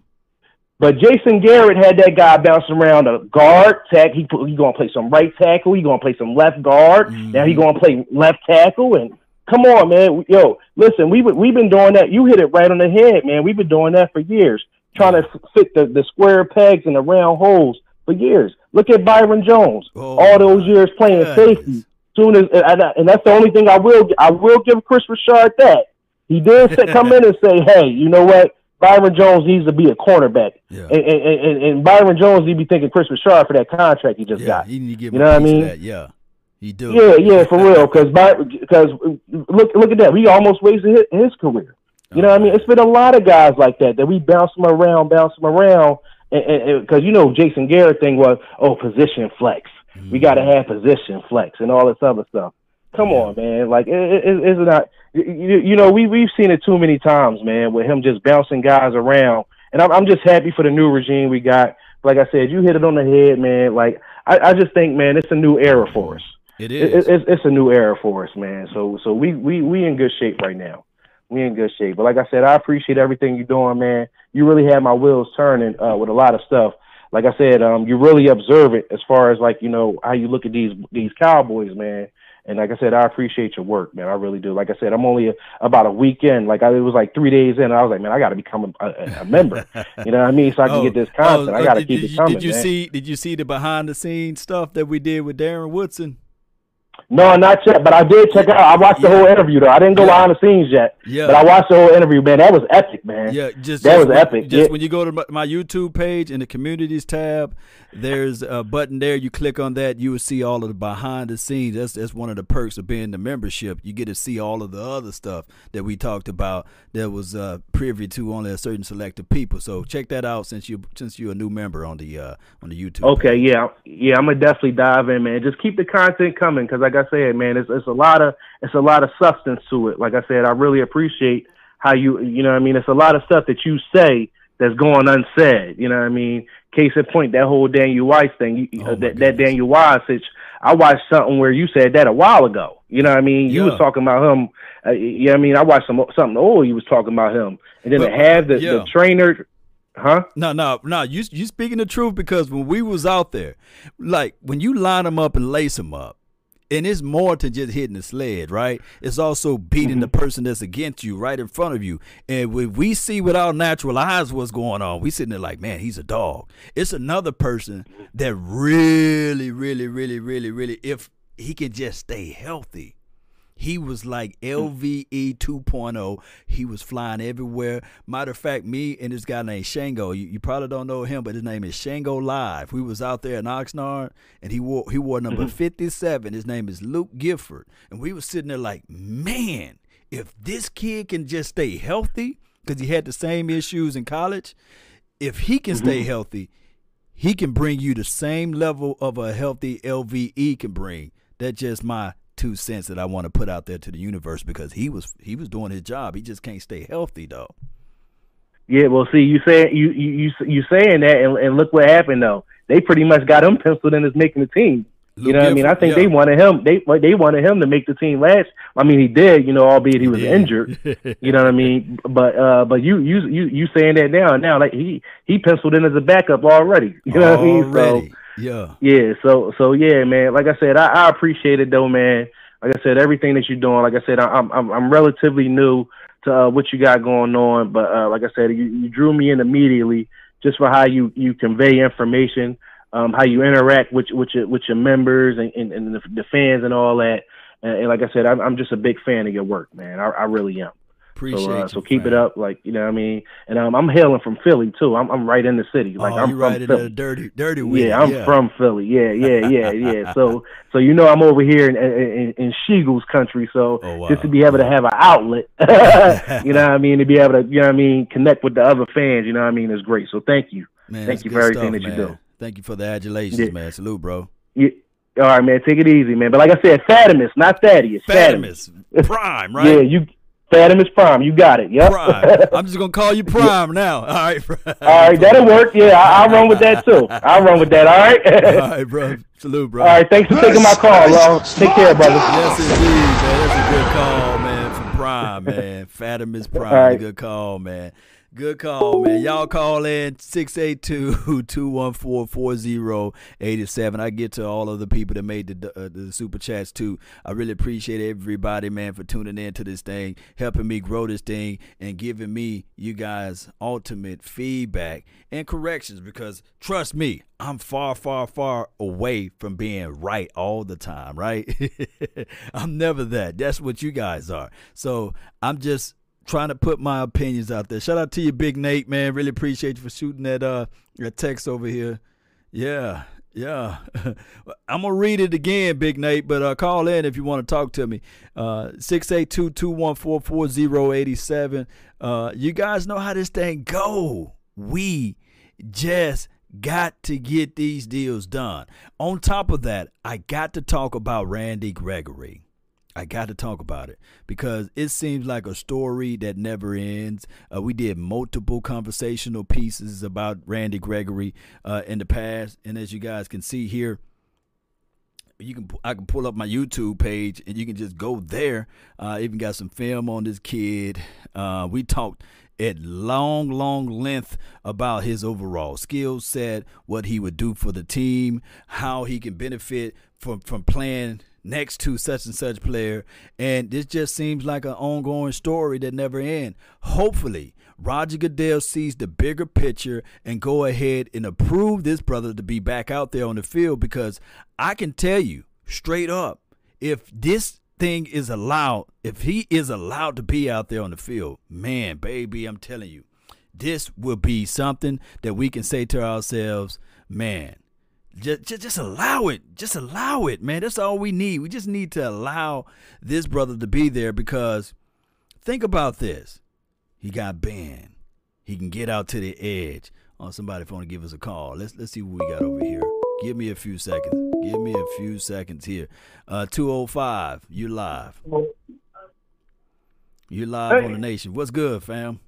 But Jason Garrett had that guy bouncing around a guard tack. He put, he gonna play some right tackle. He gonna play some left guard. Now he gonna play left tackle. And come on, man, yo, listen, we we've been doing that. You hit it right on the head, man. We've been doing that for years, trying to fit the, the square pegs in the round holes for years. Look at Byron Jones. Oh, All those years playing goodness. safety. Soon as and, I- and that's the only thing I will I will give Kris Richard that he did say, come in and say, hey, you know what? Byron Jones needs to be a cornerback. Yeah. And, and, and, and Byron Jones, he'd be thinking Kris Richard for that contract he just Yeah, got. he need to give You know what I mean? that. Yeah, he do. Yeah, yeah, for real. Because because look look at that, we almost wasted his, his career. You know what I mean? It's been a lot of guys like that that we bounce them around, bounce them around, and because you know Jason Garrett thing was oh position flex. We got to have position flex and all this other stuff. Come on, man. Like it, it, it's not. You, you know, we we've seen it too many times, man, with him just bouncing guys around. And I'm I'm just happy for the new regime we got. Like I said, you hit it on the head, man. Like I, I just think, man, it's a new era for us. It It, is. it, it's, it's a new era for us, man. So so we we we in good shape right now. We in good shape. But like I said, I appreciate everything you're doing, man. You really had my wheels turning uh, with a lot of stuff. Like I said, um, you really observe it as far as like you know how you look at these these Cowboys, man. And like I said, I appreciate your work, man. I really do. Like I said, I'm only a, about a weekend. Like I, it was like three days in. I was like, man, I got to become a, a, a member. You know what I mean? So I can get this content. oh, I got to keep did it coming. Did you man. see? Did you see the behind the scenes stuff that we did with Darren Woodson? No, not yet. But I did check out. I watched the whole interview though. I didn't go Yeah. behind the scenes yet. Yeah. But I watched the whole interview, man. That was epic, man. Yeah, just That just was when, epic. Just Yeah. when you go to my, YouTube page in the communities tab, there's a button there. You click on that, you will see all of the behind the scenes. That's that's one of the perks of being the membership. You get to see all of the other stuff that we talked about that was uh, privy to only a certain select of people. So check that out since you since you're a new member on the uh, on the YouTube. Okay, yeah, yeah. I'm gonna definitely dive in, man. Just keep the content coming, because like I said, man, it's it's a lot of it's a lot of substance to it. Like I said, I really appreciate how you you know what I mean. It's a lot of stuff that you say that's going unsaid. You know what I mean. Case in point, that whole Daniel Wise thing. You, Oh, that that. Daniel Wise. It's, I watched something where you said that a while ago. You know what I mean. You Yeah. was talking about him. Uh, you know what I mean. I watched some something old. You was talking about him, and then But- to have the, yeah. the trainer, huh? No, no, no. You you speaking the truth because when we was out there, like when you line them up and lace them up, and it's more to just hitting the sled, right? It's also beating the mm-hmm. person that's against you right in front of you. And when we see with our natural eyes what's going on, we sitting there like, man, he's a dog. It's another person that really, really, really, really, really, if he can just stay healthy. He was like LVE 2.0. oh. He was flying everywhere. Matter of fact, me and this guy named Shango, you, you probably don't know him, but his name is Shango Live. We was out there in Oxnard, and he wore he wore number mm-hmm. 57. His name is Luke Gifford, and we was sitting there like, man, if this kid can just stay healthy, because he had the same issues in college, if he can stay mm-hmm. healthy, he can bring you the same level of a healthy LVE can bring. That's just my two cents that I want to put out there to the universe because he was he was doing his job. He just can't stay healthy though. Yeah, well, see, you say you you you, you saying that, and, and look what happened though. They pretty much got him penciled in as making the team. You Luke know what I mean? I think yeah. they wanted him. They like, they wanted him to make the team last. I mean, he did. You know, albeit he was did. injured. you know what I mean? But uh, but you you you you saying that now? Now, like he he penciled in as a backup already. You know what I mean? So Already. Yeah. yeah, so so yeah, man. Like I said, I, I appreciate it though, man. Like I said, everything that you're doing. Like I said, I, I'm I'm I'm relatively new to uh, what you got going on, but uh, like I said, you, you drew me in immediately just for how you you convey information, um, how you interact with with your with your members and and, and the, the fans and all that. And, and like I said, I'm I'm just a big fan of your work, man. I, I really am. Appreciate So, uh, so keep it up, like you know what I mean. And um, I'm hailing from Philly too. I'm I'm right in the city. Like oh, I'm from right in Philly. dirty, dirty Yeah. I'm from Philly. Yeah, yeah, yeah, yeah. So, so you know, I'm over here in in, in Sheagles country. So, Oh, wow. just to be able to have an outlet, you know what I mean, to be able to, you know what I mean, connect with the other fans, you know what I mean, is great. So, thank you. Man, Thank you for everything stuff, that you do. Thank you for the adulations, Yeah. man. Salute, bro. Yeah. All right, man. Take it easy, man. But like I said, Fatimus, not Thaddeus. Fatimus, prime, right? Yeah, you Fatimus Prime, you got it. Yep. Prime. I'm just gonna call you Prime now. All right. all right, that'll work. Yeah, I, will run with that too. I'll run with that. All right. all right, bro. Salute, bro. All right, thanks for taking my call, bro. Take care, brother. Yes, indeed, man. That's a good call, man. From Prime, man. Fatimus Prime. Right. Good call, man. Good call, man. Y'all call in 682-214-4087. I get to all of the people that made the, uh, the super chats too. I really appreciate everybody, man, for tuning in to this thing, helping me grow this thing, and giving me you guys ultimate feedback and corrections. Because trust me, I'm far, far, far away from being right all the time. Right? I'm never that. That's what you guys are. So I'm just trying to put my opinions out there. Shout out to you, Big Nate, man. Really appreciate you for shooting that uh that text over here. Yeah, yeah. I'm gonna read it again, Big Nate, but uh, call in if you want to talk to me. Uh 682-214-4087. Uh you guys know how this thing go. We just got to get these deals done. On top of that, I got to talk about Randy Gregory. I got to talk about it because it seems like a story that never ends. Uh, we did multiple conversational pieces about Randy Gregory uh, in the past, and as you guys can see here, you can I can pull up my YouTube page and you can just go there. Uh, even got some film on this kid. Uh, we talked at long, long length about his overall skill set, what he would do for the team, how he can benefit from from playing next to such and such player. And this just seems like an ongoing story that never ends. Hopefully, Roger Goodell sees the bigger picture and go ahead and approve this brother to be back out there on the field because I can tell you straight up, if this thing is allowed, if he is allowed to be out there on the field, man, baby, I'm telling you, this will be something that we can say to ourselves, man, just, just, just allow it. Just allow it, man. That's all we need. We just need to allow this brother to be there because think about this. He got banned. He can get out to the edge. Oh, somebody phone to give us a call. Let's let's see what we got over here. Give me a few seconds. Give me a few seconds here. Uh 205, you live. You live hey. on the nation. What's good, fam?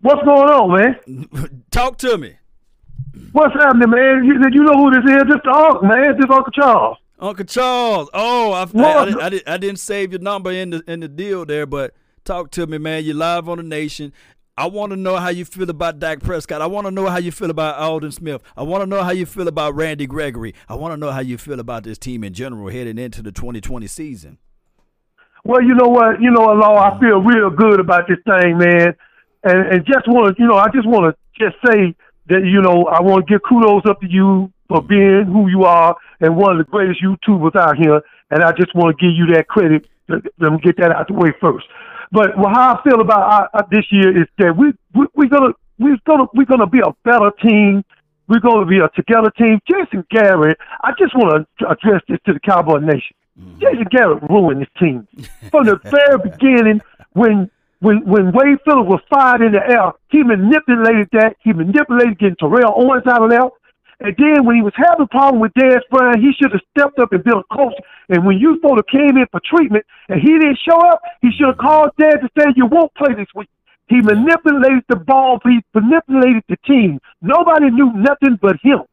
What's going on, man? Talk to me. What's happening, man? You, you know who this is? This the uncle, man. This Uncle Charles. Uncle Charles. Oh, I, I, I, I, I, didn't save your number in the in the deal there, but talk to me, man. You're live on the nation. I want to know how you feel about Dak Prescott. I want to know how you feel about Aldon Smith. I want to know how you feel about Randy Gregory. I want to know how you feel about this team in general heading into the 2020 season. Well, you know what? You know, Law, I feel real good about this thing, man. And, and just want to, you know, I just want to just say – that you know I want to give kudos up to you for being who you are and one of the greatest YouTubers out here, and I just want to give you that credit. Let me get that out the way first. But well, how I feel about our, uh, this year is that we, we we're gonna we're gonna we're gonna be a better team. We're gonna be a together team. Jason Garrett, I just want to address this to the Cowboy Nation. Mm-hmm. Jason Garrett ruined this team from the very beginning when when when Wade Phillips was fired in the air, he manipulated that. He manipulated getting Terrell Owens out of there. And then when he was having a problem with Dez Bryant, he should have stepped up and been a coach. And when you supposed to came in for treatment and he didn't show up, he should have called Dez and said, you won't play this week. He manipulated the ball. He manipulated the team. Nobody knew nothing but him.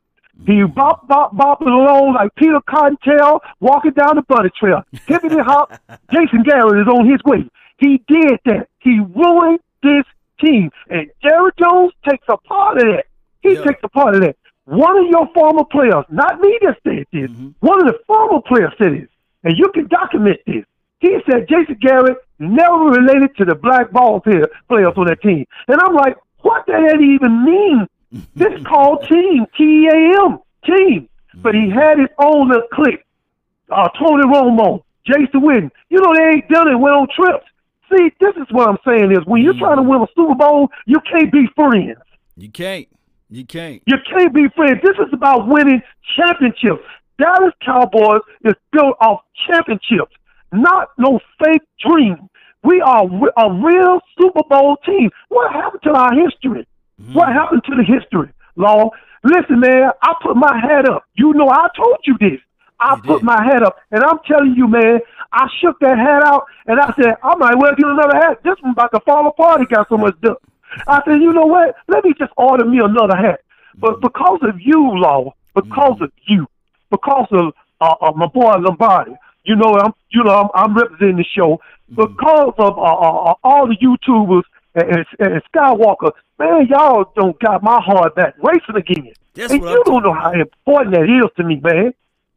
He mm-hmm. bop, bop, bopping along like Peter Cottontail walking down the bunny trail. Hippity hop. Jason Garrett is on his way. He did that. He ruined this team. And Jerry Jones takes a part of that. He yeah. takes a part of that. One of your former players, not me that said this, mm-hmm. one of the former players said this, and you can document this. He said Jason Garrett never related to the black ball player, players on that team. And I'm like, what the hell do you even mean? this is called team, T-E-A-M, team. But he had his own little clique. Uh, Tony Romo, Jason Witten. You know, they ain't done it, went on trips. See, this is what I'm saying is when you're trying to win a Super Bowl, you can't be friends. You can't. You can't. You can't be friends. This is about winning championships. Dallas Cowboys is built off championships, not no fake dream. We are a real Super Bowl team. What happened to our history? Mm. What happened to the history, Law? Listen, man, I put my hat up. You know, I told you this. I You put did. my hat up, and I'm telling you, man, I shook that hat out, and I said, I might well get another hat. This one's about to fall apart. It got so much dust. I said, you know what? Let me just order me another hat. But because of you, Law, because of you, because of uh, uh, my boy Lombardi, you know, I'm, you know, I'm, I'm representing the show. Because of uh, uh, uh, all the YouTubers and, and, and Skywalker, man, y'all don't got my heart back racing again. That's and you I'm don't know how important that is to me, man.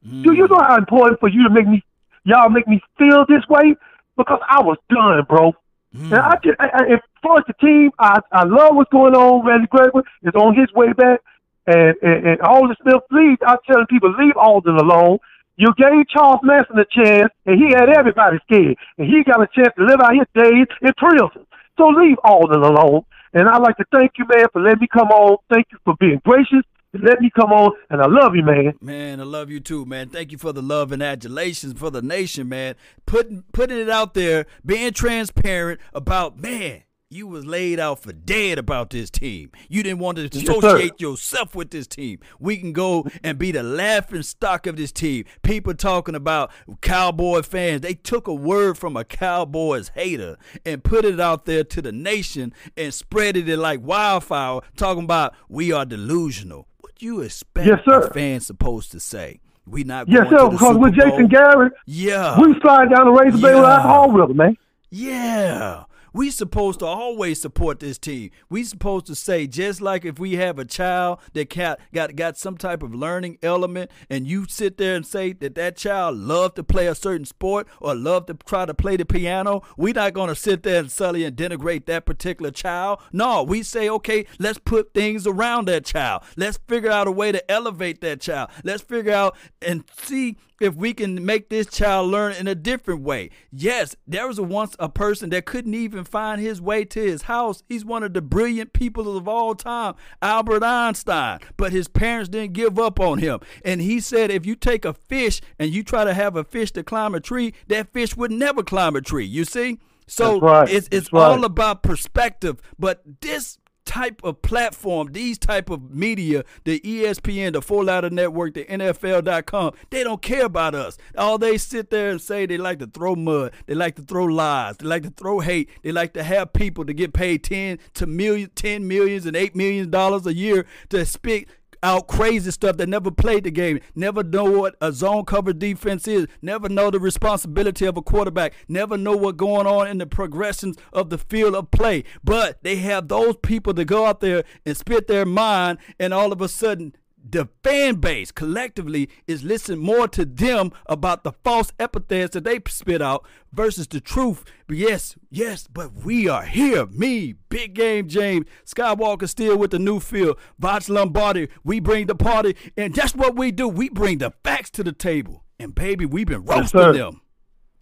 Mm. Do you know how important for you to make me, y'all make me feel this way? Because I was done, bro. Mm. And I just, I, I, as far as the team, I, I love what's going on. Randy Gregory is on his way back, and and, and Aldon Smith leave. I'm telling people leave Aldon alone. You gave Charles Manson a chance, and he had everybody scared, and he got a chance to live out his days in prison. So leave Aldon alone. And I'd like to thank you, man, for letting me come on. Thank you for being gracious. Let me come on, and I love you, man. Man, I love you too, man. Thank you for the love and adulations for the nation, man. Putting putting it out there, being transparent about, man, you was laid out for dead about this team. You didn't want to Yes, associate yourself with this team. We can go and be the laughing stock of this team. People talking about Cowboy fans. They took a word from a Cowboys hater and put it out there to the nation and spreaded it like wildfire, talking about we are delusional. You expect Yes, sir. a fan supposed to say? We not Yes, going sir. Because with Jason Garrett, Yeah. we slide down the razor blade with Yeah. alcohol with him, man. Yeah. We supposed to always support this team. We supposed to say just like if we have a child that got got got some type of learning element, and you sit there and say that that child loved to play a certain sport or love to try to play the piano, we not gonna sit there and sully and denigrate that particular child. No, we say okay, let's put things around that child. Let's figure out a way to elevate that child. Let's figure out and see if we can make this child learn in a different way. Yes, there was once a person that couldn't even find his way to his house. He's one of the brilliant people of all time, Albert Einstein. But his parents didn't give up on him. And he said if you take a fish and you try to have a fish to climb a tree, that fish would never climb a tree. You see? So right. it's it's right. all about perspective. But this type of platform, these type of media, the ESPN, the Four Letter Network, the NFL.com, they don't care about us. All they sit there and say they like to throw mud, they like to throw lies, they like to throw hate, they like to have people to get paid ten to million, ten millions and eight million dollars a year to speak out crazy stuff that never played the game, never know what a zone cover defense is, never know the responsibility of a quarterback, never know what going on in the progressions of the field of play. But they have those people to go out there and spit their mind, and all of a sudden the fan base collectively is listening more to them about the false epithets that they spit out versus the truth. But yes, yes, but we are here. Me, Big Game James, Skywalker still with the new field, Voch Lombardi. We bring the party, and that's what we do. We bring the facts to the table. And baby, we've been roasting sir. them.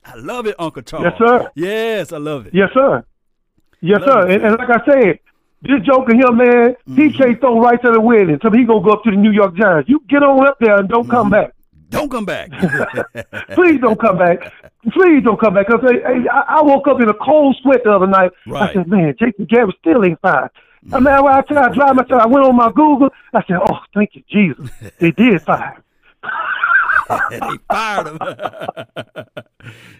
I love it, Uncle Charles. Yes, sir. Yes, I love it. Yes, sir. Yes, sir. it, And, and like I said, this joker here, man, he Mm-hmm. can't throw right to the wedding. So he gonna go up to the New York Giants. You get on up there and don't come Mm-hmm. back. Don't come back. Please don't come back. Please don't come back. Cause I, I, I woke up in a cold sweat the other night. Right. I said, man, Jason Garrett still ain't fine. I mean, I tried to drive myself, I went on my Google. I said, oh, thank you, Jesus. They did fire. they fired him.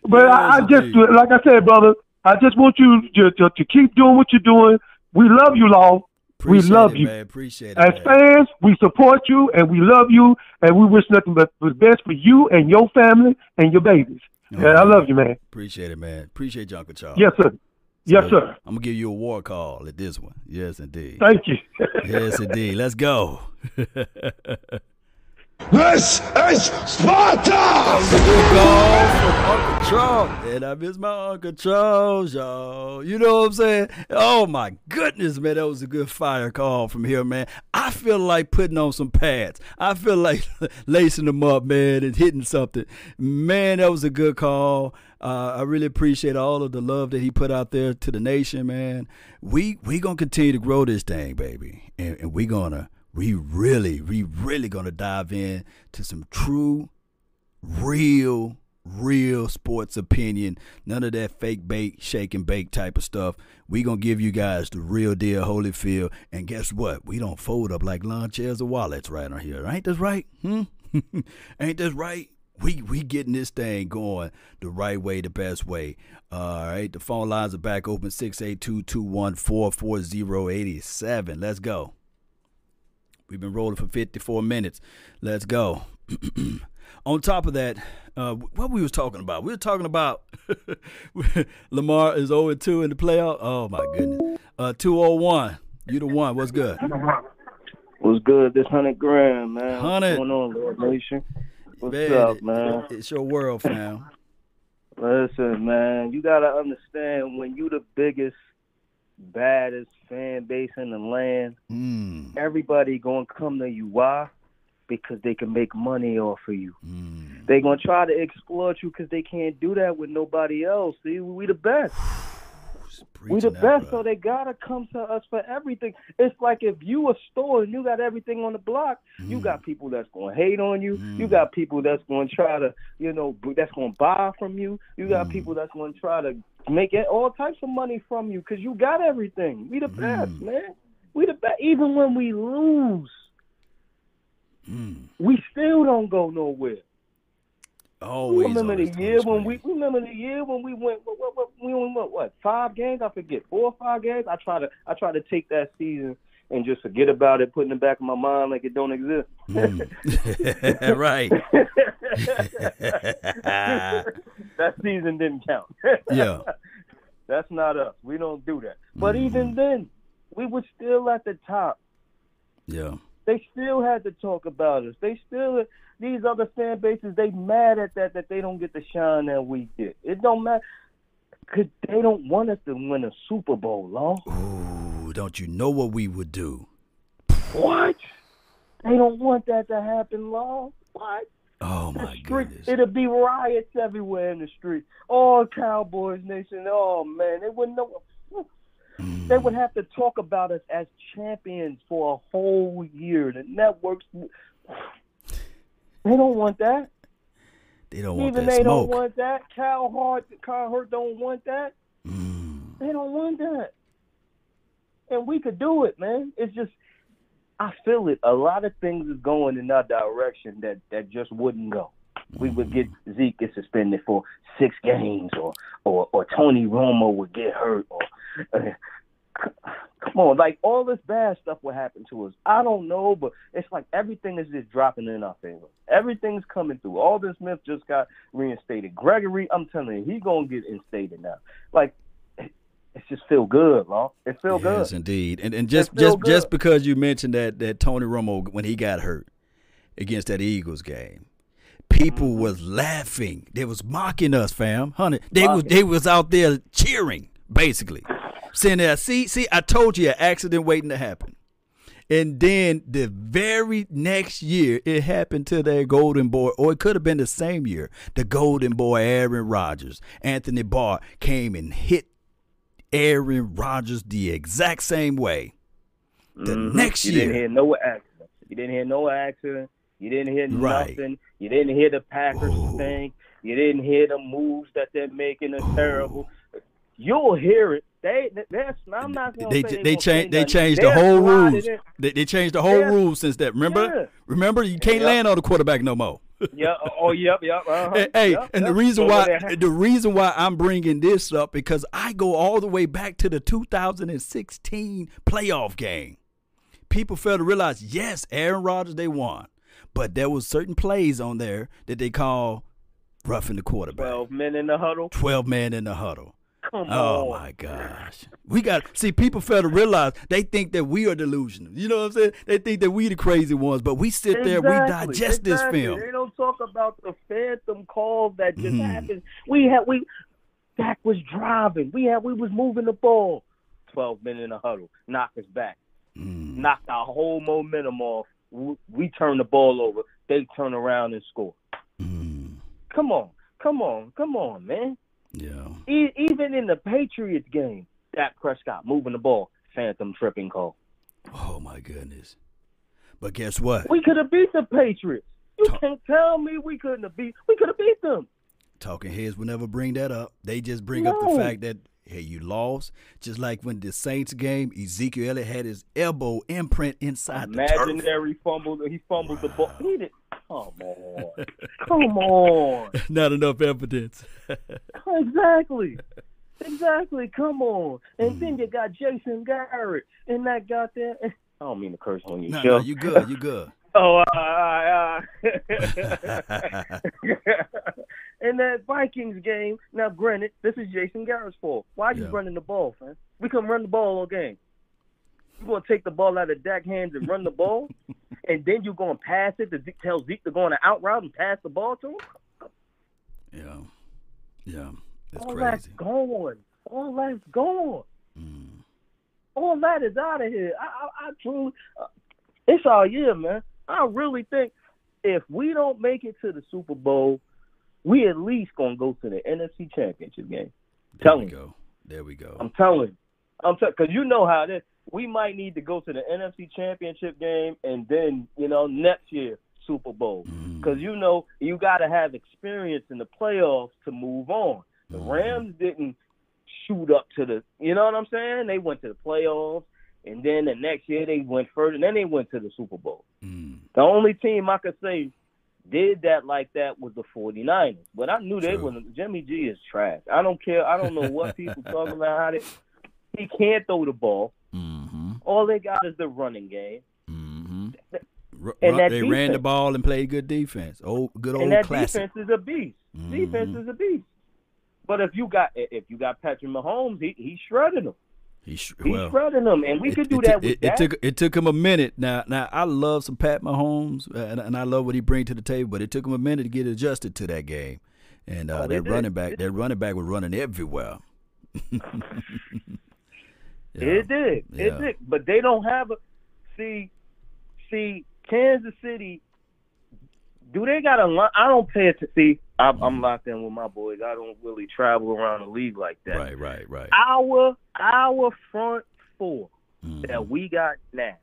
But I, I just, like I said, brother, I just want you to, to, to keep doing what you're doing. We love you, Law. We love it, you. man. Appreciate it. As man. fans, we support you and we love you and we wish nothing but the best for you and your family and your babies. Oh, and I love you, man. Appreciate it, man. Appreciate you, Uncle Charles. Yes, sir. Yes, sir. I'm gonna give you a war call at this one. Yes, indeed. Thank you. yes, indeed. Let's go. This is Sparta! Uncle. And I miss my Uncle Charles, y'all. You know what I'm saying? Oh my goodness, man. That was a good fire call from here, man. I feel like putting on some pads. I feel like lacing them up, man, and hitting something. Man, that was a good call. Uh, I really appreciate all of the love that he put out there to the nation, man. We we gonna continue to grow this thing, baby, and, and we gonna we really we really gonna dive in to some true real, real sports opinion. None of that fake bake, shake and bake type of stuff. We gonna give you guys the real deal Holyfield. And guess what? We don't fold up like lawn chairs or wallets right on here. Ain't this right? Hmm? Ain't this right? We we getting this thing going the right way, the best way. All right, the phone lines are back open 682-214-4087. Let's go. We've been rolling for 54 minutes. Let's go. On top of that, uh, what we was talking about? We were talking about Lamar is 0 2 in the playoff. Oh my goodness. Uh, 201. You the one. What's good? What's good? This hundred grand, man. 100. What's going on, Lord Nation? What's Man, up, man? It's your world, fam. Listen, man, you gotta understand when you the biggest, baddest fan base in the land, Mm, everybody gonna come to you. Why? Because they can make money off of you. mm. They gonna try to exploit you because they can't do that with nobody else. See, we the best. We the Preaching that, best, so they gotta come to us for everything. It's like if you a store and you got everything on the block, you Mm. got people that's gonna hate on you. You Mm. got people that's gonna try to, you know, that's gonna buy from you. You got Mm. people that's gonna try to make it all types of money from you because you got everything. We the best, Mm. man. We the best. Even when we lose, Mm. we still don't go nowhere. Always. remember the year when we remember the year when we went what, what, what we went what, what five games I forget four or five games I try to I try to take that season and just forget about it putting it back in my mind like it don't exist Mm. right. that season didn't count Yeah. that's not us we don't do that but Mhm. even then we were still at the top Yeah. They still had to talk about us they still these other fan bases they mad at that that they don't get the shine that we get it don't matter because they don't want us to win a Super Bowl, Law. Ooh, don't you know what we would do? What? They don't want that to happen, Law. What? Oh my street, goodness. it'll be riots everywhere in the street. All Cowboys Nation. Oh man, they wouldn't know. Mm. They would have to talk about us as champions for a whole year. The networks. They don't want that. They don't want Even that they smoke. don't want that. Cal Hart, Cal Hurt don't want that. Mm. They don't want that. And we could do it, man. It's just I feel it. A lot of things is going in that direction that that just wouldn't go. We would get Zeke get suspended for six games, or or or Tony Romo would get hurt, or uh, on, like all this bad stuff would happen to us. I don't know, but it's like everything is just dropping in our favor. Everything's coming through. Aldon Smith just got reinstated. Gregory, I'm telling you, he gonna get instated now. Like it, just feel good, Law. It feel Yes, good. Yes, indeed. And and just just just because you mentioned that that Tony Romo when he got hurt against that Eagles game, people Mm-hmm. was laughing. They was mocking us, fam. Honey, they was they was out there cheering, basically. Saying that, see, see, I told you an accident waiting to happen. And then the very next year, it happened to their golden boy, or it could have been the same year. The golden boy, Aaron Rodgers, Anthony Barr came and hit Aaron Rodgers the exact same way. The Mhm. next you year, you didn't hear no accident. You didn't hear no accident. You didn't hear Right. nothing. You didn't hear the Packers Ooh. stink. You didn't hear the moves that they're making are terrible. You'll hear it. They, that's, I'm not gonna they they, they, they changed they changed the whole rules. They, they changed the whole rules since that. Remember, Yeah. remember, you can't Yep. land on the quarterback no more. Yeah. Oh, yep, yep. Uh-huh. Hey, Yep, and the reason So why the reason why I'm bringing this up because I go all the way back to the 2016 playoff game. People fail to realize, yes, Aaron Rodgers they won, but there was certain plays on there that they call roughing the quarterback. 12 men in the huddle. 12 men in the huddle. Come Oh on. my gosh. We got see people fail to realize they think that we are delusional. You know what I'm saying? They think that we the crazy ones, but we sit there, we Exactly, digest this film. They don't talk about the phantom calls that just Mhm. happened. We had we Dak was driving. We had we was moving the ball. Twelve men in a huddle. Knock us back. Mm. Knocked our whole momentum off. We, we turn the ball over. They turn around and score. Mm. Come on, come on, come on, man. Yeah. E- even in the Patriots game, Dak Prescott moving the ball. Phantom tripping call. Oh my goodness. But guess what? We could have beat the Patriots. You Talk- can't tell me we couldn't have beat. We could have beat them. Talking heads will never bring that up. They just bring up the fact that hey, you lost. Just like when the Saints game, Ezekiel Elliott had his elbow imprint inside the turf. Imaginary fumble. He fumbled the ball. He did. Come on. Come on. Not enough evidence. Exactly. Exactly. Come on. And Mm. then you got Jason Garrett and that goddamn. I don't mean to curse on you. no, show. no, you good. You good. Oh, uh, uh, uh. in that Vikings game, now granted, this is Jason Garrett's fault. Why are you Yeah. running the ball, man? We couldn't run the ball all game. You gonna take the ball out of Dak hands and run the ball, and then you gonna pass it to Zeke, tell Zeke to go on an out route and pass the ball to him? Yeah. Yeah. That's all that's crazy. gone. All that's gone. Mm. All that is out of here. I, I, I truly, uh, it's our year, man. I really think if we don't make it to the Super Bowl, we at least gonna go to the NFC Championship game. There Telling we you. go. There we go. I'm telling. I'm telling because you know how this. We might need to go to the NFC Championship game and then you know next year Super Bowl Mm. because you know you got to have experience in the playoffs to move on. The Mhm. Rams didn't shoot up to the, you know what I'm saying? They went to the playoffs, and then the next year they went further, and then they went to the Super Bowl. Mm. The only team I could say did that like that was the 49ers, but I knew they True. wasn't. Jimmy G is trash. I don't care. I don't know what people talking about. How they, he can't throw the ball. Mm-hmm. All they got is the running game, Mm-hmm. And that they ran the ball and played good defense. Old, good old and that classic. defense is a beast. Defense Mhm. is a beast. But if you got if you got Patrick Mahomes, he he shredded them. He sh- He well, shredded them, and we it- could do it, that with it, that. it took it took him a minute. Now now I love some Pat Mahomes uh, and, and I love what he brings to the table, but it took him a minute to get adjusted to that game. And uh, Oh, that running back, that running back was running everywhere. Yeah. It did. Yeah. It did. But they don't have a see see Kansas City. Do they got a line? I don't pay it to see. I'm, I'm locked in with my boys. I don't really travel around the league like that. Right, right, right. Our our front four Mhm. that we got now,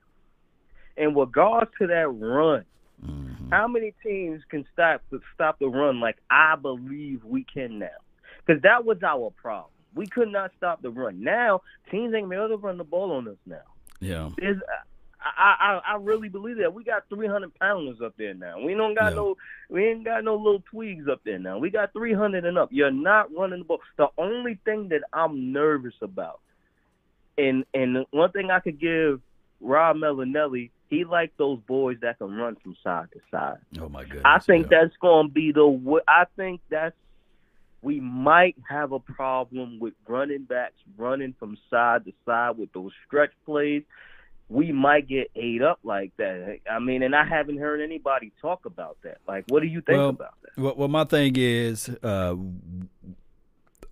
in regards to that run, Mhm. how many teams can stop stop the run like I believe we can now? Because that was our problem. We could not stop the run. Now teams ain't able to run the ball on us now. Yeah. There's, I, I I really believe that we got 300 pounders up there now. We don't got Yeah. no we ain't got no little twigs up there now. We got 300 and up. You're not running the ball. The only thing that I'm nervous about, and and one thing I could give Rod Marinelli, he like those boys that can run from side to side. Oh my goodness. I think yeah. that's going to be the. I think that's. We might have a problem with running backs running from side to side with those stretch plays. We might get ate up like that. I mean, and I haven't heard anybody talk about that. Like, what do you think Well, about that? Well, well, my thing is, uh,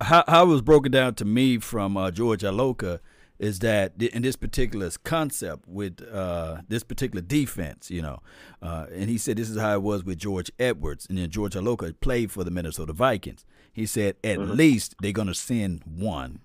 how, how it was broken down to me from uh, George Aloka is that in this particular concept with uh, this particular defense, you know, uh, and he said this is how it was with George Edwards, and then George Aloka played for the Minnesota Vikings. He said at least they're gonna send one.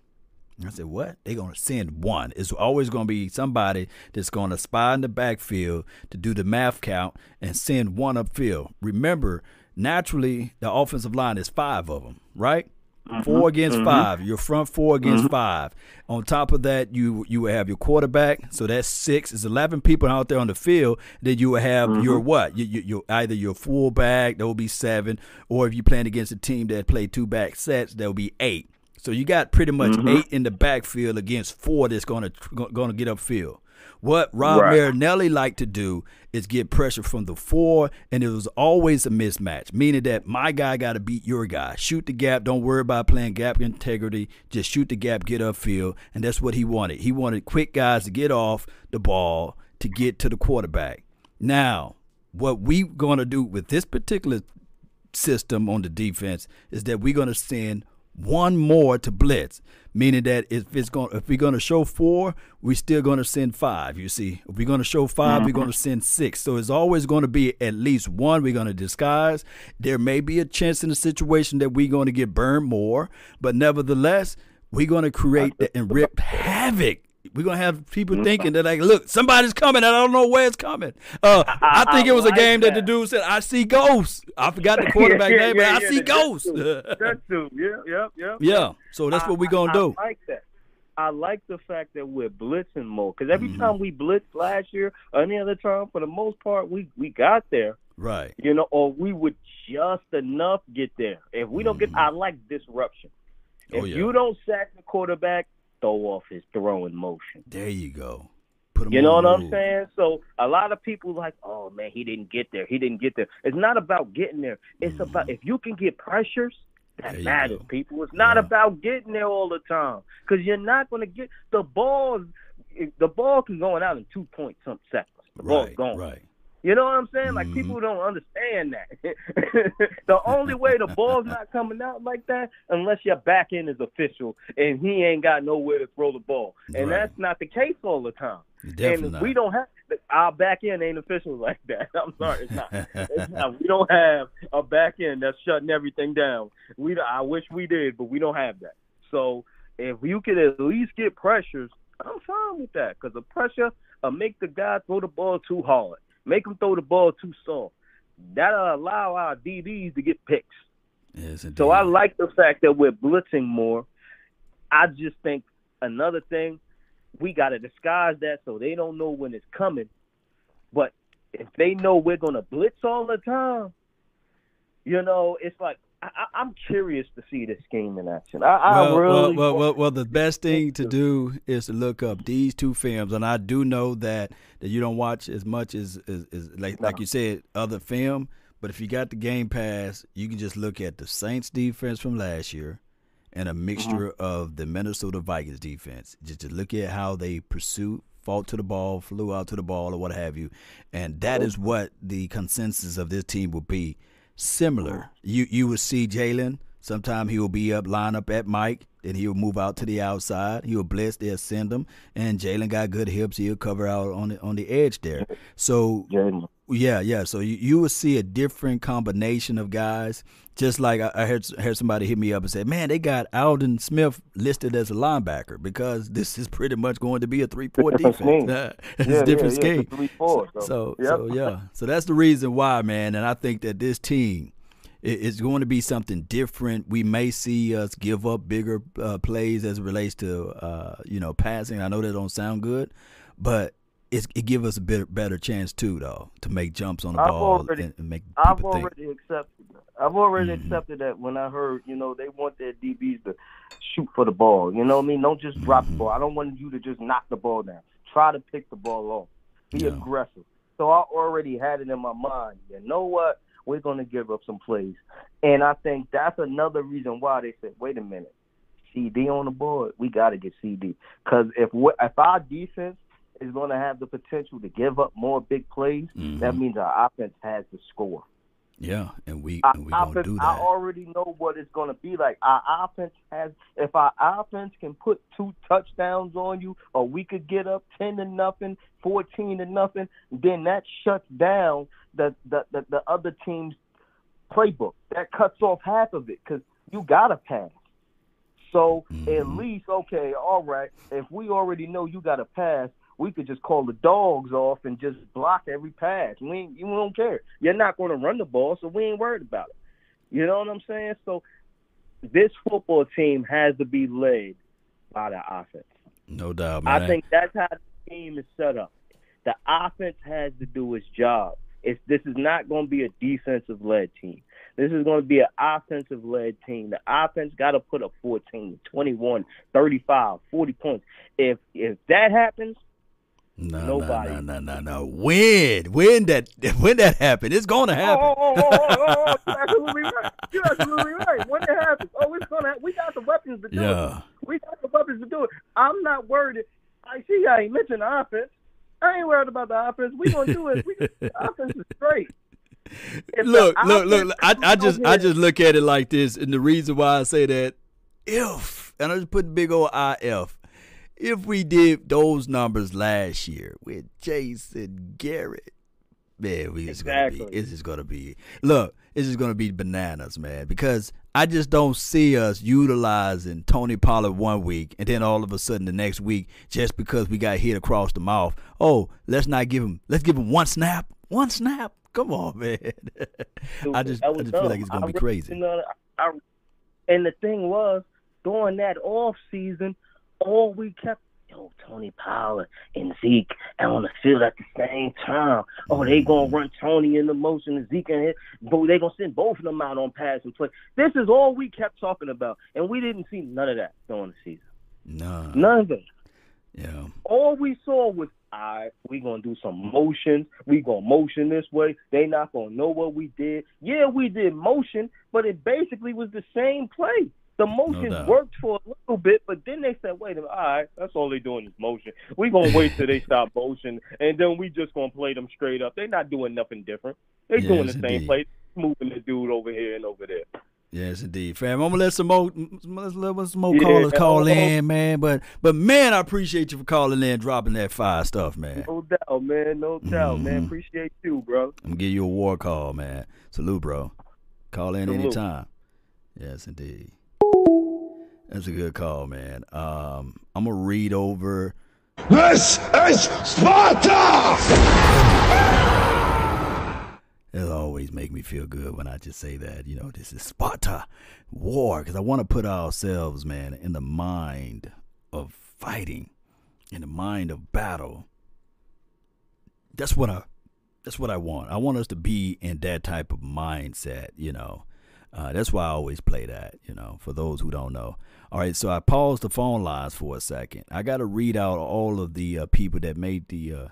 I said, what? They're going to send one. It's always going to be somebody that's going to spy in the backfield to do the math count and send one upfield. Remember, naturally, the offensive line is five of them, right? Mm-hmm. Four against mm-hmm. five. Your front four against mm-hmm. five. On top of that, you you will have your quarterback. So that's six. It's eleven people out there on the field. Then you will have your what? You, you, you either your fullback. That will be seven. Or if you're playing against a team that play two back sets, that will be eight. So you got pretty much mm-hmm. eight in the backfield against four that's going to going to get upfield. What Rod Right. Marinelli liked to do is get pressure from the four, and it was always a mismatch, meaning that my guy got to beat your guy. Shoot the gap. Don't worry about playing gap integrity. Just shoot the gap, get upfield, and that's what he wanted. He wanted quick guys to get off the ball to get to the quarterback. Now, what we're going to do with this particular system on the defense is that we're going to send one more to blitz, meaning that if it's going, if we're going to show four, we're still going to send five. You see, if we're going to show 5 we're going to mm-hmm. send six. So it's always going to be at least one. We're going to disguise. There may be a chance in the situation that we're going to get burned more, but nevertheless, we're going to create the, and rip havoc. We're gonna have people thinking that like, look, somebody's coming, and I don't know where it's coming. Uh, I, I- think I it was a game that. the dude said, "I see ghosts." I forgot the quarterback Yeah, name, but yeah, I yeah, see that- ghosts. That too. Yeah, yep, yep. yeah, so that's what we're gonna I, do. I like that. I like the fact that we're blitzing more because every Mm-hmm. time we blitzed last year or any other time, for the most part, we we got there. Right. You know, or we would just enough get there. If we don't get, I like disruption. If Oh, yeah. you don't sack the quarterback, throw off his throwing motion. There you go. You know what the I'm saying? So a lot of people like, oh man, he didn't get there. He didn't get there. It's not about getting there. It's mm-hmm. about if you can get pressures. That matters, go. people. It's not Yeah. about getting there all the time because you're not going to get the ball. The ball can go out in two point some seconds. The ball's Right. gone. Right. You know what I'm saying? Like Mhm. people don't understand that. the only way the ball's not coming out like that unless your back end is official and he ain't got nowhere to throw the ball. And Right. that's not the case all the time. Definitely and not. we don't have our back end ain't official like that. I'm sorry, it's not. It's not. We don't have a back end that's shutting everything down. We I wish we did, but we don't have that. So if you could at least get pressures, I'm fine with that because the pressure will make the guy throw the ball too hard, make them throw the ball too soft. That'll allow our DBs to get picks. Yes, indeed. So I like the fact that we're blitzing more. I just think another thing, we got to disguise that so they don't know when it's coming. But if they know we're going to blitz all the time, you know, it's like I, I'm curious to see this game in action. I, I well, really well, well, well, the best thing to do is to look up these two films, and I do know that, that you don't watch as much as, as, as like like you said other film, but if you got the Game Pass, you can just look at the Saints defense from last year, and a mixture mm-hmm. of the Minnesota Vikings defense. Just to look at how they pursued, fought to the ball, flew out to the ball, or what have you, and that is what the consensus of this team will be. Similar, you you will see Jaylon. Sometime he will be up, line up at Mike, then he'll move out to the outside. He'll blitz, they'll send him, and Jaylon got good hips. He'll cover out on the on the edge there. So yeah, yeah. So you, you will see a different combination of guys. Just like I, I heard heard somebody hit me up and say, "Man, they got Aldon Smith listed as a linebacker because this is pretty much going to be a three four defense. it's Yeah, a different yeah, scheme. 3-4, so, so yep. so yeah. So that's the reason why, man. And I think that this team is going to be something different. We may see us give up bigger uh, plays as it relates to uh, you know passing. I know that don't sound good, but it give us a bit better chance too, though, to make jumps on the I've ball already- and, and make I've people think. already accepted. That. I've already Mm-hmm. accepted that when I heard, you know, they want their DBs to shoot for the ball. You know what I mean? Don't just drop Mm-hmm. the ball. I don't want you to just knock the ball down. Try to pick the ball off. Be Yeah. aggressive. So I already had it in my mind. You know what? We're going to give up some plays. And I think that's another reason why they said, wait a minute. CD on the board, we got to get CD. Because if, we- if our defense is going to have the potential to give up more big plays, that mm-hmm. means our offense has to score. Yeah, and we Our and we offense, do I already know what it's going to be like. Our offense has, if our offense can put two touchdowns on you, or we could get up ten to nothing, fourteen to nothing, then that shuts down the the the, the other team's playbook. That cuts off half of it because you got to pass. So at mm-hmm. least, okay, all right. If we already know you got to pass, we could just call the dogs off and just block every pass. We ain't, you don't care. You're not going to run the ball, so we ain't worried about it. You know what I'm saying? So this football team has to be led by the offense. No doubt, man. I think that's how the team is set up. The offense has to do its job. It's this is not going to be a defensive led team. This is going to be an offensive led team. The offense got to put up 14, 21, 35, 40 points. If if that happens, no, nobody. no, no, no, no, no. When, when that, when that happened, it's gonna oh, happen. Oh, oh, oh, oh, oh, oh, you're absolutely right. You're absolutely right. When it happens, oh, it's gonna. We got the weapons to do Yeah. it. We got the weapons to do it. I'm not worried. I see. I ain't mentioned the offense. I ain't worried about the offense. We gonna do it. We, the offense is great. If look, look, look, look. I, I just, I just look at it like this, and the reason why I say that, if, and I just put big old if, if we did those numbers last year with Jason Garrett, man, we just gonna be, Exactly. it's just gonna be, look, it's just gonna be bananas, man, because I just don't see us utilizing Tony Pollard one week, and then all of a sudden the next week, just because we got hit across the mouth, oh, let's not give him, let's give him one snap, one snap. Come on, man. I just, I just feel like it's gonna I be really- crazy. you know, I- and the thing was, during that off season, all we kept, yo, Tony Pollard and Zeke on the field at the same time. Oh, they gonna run Tony in the motion and Zeke in it, but they gonna send both of them out on pass and play. This is all we kept talking about, and we didn't see none of that during the season. Nah. None of it. Yeah. All we saw was, all right, we gonna do some motions. We gonna motion this way. They not gonna know what we did. Yeah, we did motion, but it basically was the same play. The motion doubt. worked for a little bit, but then they said, wait a minute, all right, that's all they're doing is motion. We're gonna wait till they stop motion, and then we just gonna play them straight up. They're not doing nothing different. They doing Yes, the same play, moving the dude over here and over there. Yes, indeed, fam. I'm gonna let some more, let's let some more Yeah, callers call in, man. But, but man, I appreciate you for calling in, dropping that fire stuff, man. No doubt, man. No doubt, man. Mhm. Appreciate you, bro. I'm gonna give you a war call, man. Salute, bro. Call in Salute. anytime. Yes, indeed. That's a good call, man. Um, I'm gonna read over. This is Sparta! It'll always make me feel good when I just say that. You know, this is Sparta war because I want to put ourselves, man, in the mind of fighting, in the mind of battle. That's what I. That's what I want. I want us to be in that type of mindset. You know, uh, that's why I always play that. You know, for those who don't know. All right, so I paused the phone lines for a second. I got to read out all of the uh, people that made the uh,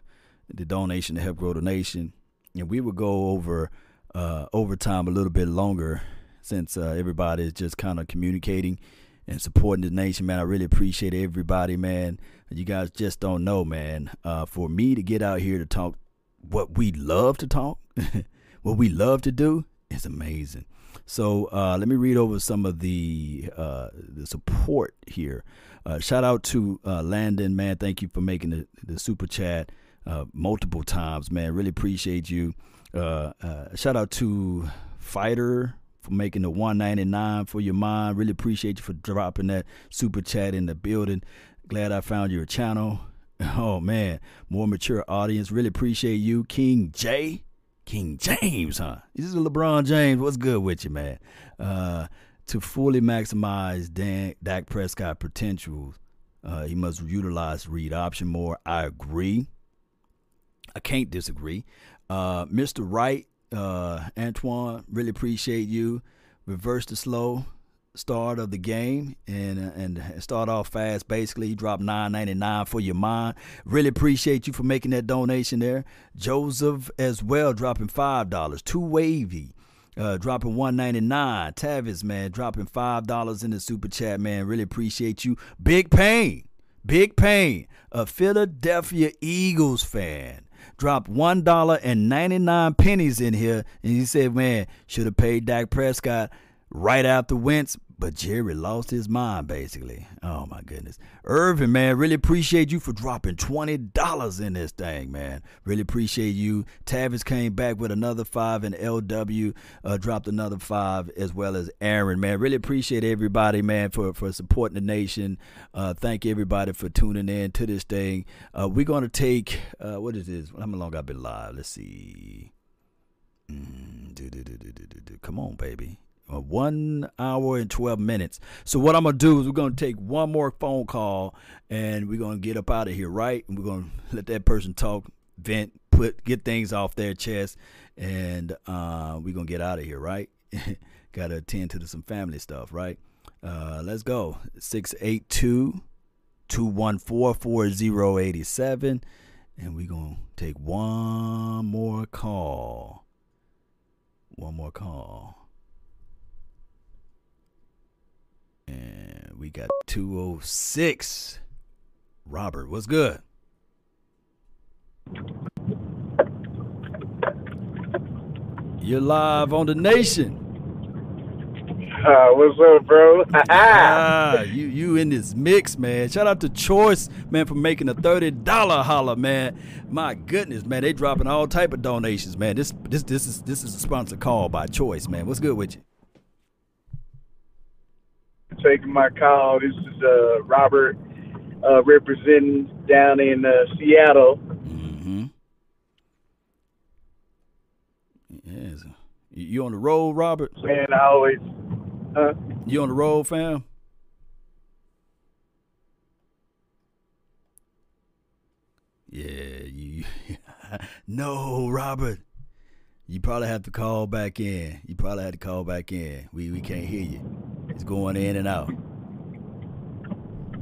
the donation to help grow the nation and we will go over uh, overtime a little bit longer since uh, everybody is just kind of communicating and supporting the nation, man. I really appreciate everybody, man. You guys just don't know, man. Uh, for me to get out here to talk what we love to talk, what we love to do, is amazing. So uh, let me read over some of the uh, the support here. Uh, shout out to uh, Landon, man. Thank you for making the, the super chat uh, multiple times, man. Really appreciate you. Uh, shout out to Fighter for making the 199 for your mind. Really appreciate you for dropping that super chat in the building. Glad I found your channel. Oh man, more mature audience. Really appreciate you, King J. King James, huh? This is LeBron James. What's good with you, man? Uh, to fully maximize Dan, Dak Prescott potential, uh, he must utilize read option more. I agree. I can't disagree. Uh, Mr. Wright, uh, Antoine, really appreciate you. Reverse the slow start of the game and and start off fast. Basically, you drop nine ninety nine for your mind. Really appreciate you for making that donation there. Joseph as well, dropping five dollars. Too wavy. Uh, dropping one ninety nine. Tavis man dropping five dollars in the super chat man. Really appreciate you. Big pain, big pain. A Philadelphia Eagles fan dropped one dollar and ninety nine pennies in here, and he said, "Man, should have paid Dak Prescott right after Wentz." But Jerry lost his mind, basically. Oh my goodness, Irvin, man, really appreciate you for dropping twenty dollars in this thing, man. Really appreciate you. Tavis came back with another five, and LW uh, dropped another five, as well as Aaron, man. Really appreciate everybody, man, for for supporting the nation. Uh, thank everybody for tuning in to this thing. Uh, we're gonna take uh, what is this? How long I've been live? Let's see. Mm, do, do, do. Come on, baby. Uh, one hour and 12 minutes. So, what I'm going to do is we're going to take one more phone call and we're going to get up out of here, right? And we're going to let that person talk, vent, put, get things off their chest, and uh, we're going to get out of here, right? Got to attend to some family stuff, right? Uh, let's go. 682 214 4087. And we're going to take one more call. One more call. And we got 206. Robert, what's good? You're live on the nation. Uh, what's up, bro? ah, you you in this mix, man. Shout out to Choice, man, for making a thirty dollar holler, man. My goodness, man, they dropping all type of donations, man. This this this is this is a sponsor call by Choice, man. What's good with you? Taking my call. This is uh, Robert uh, representing down in uh, Seattle. Mm-hmm. Yes. You you on the road, Robert? Man, I always. Huh? You on the road, fam? Yeah, you. no, Robert. You probably have to call back in. You probably have to call back in. We we can't hear you. It's going in and out.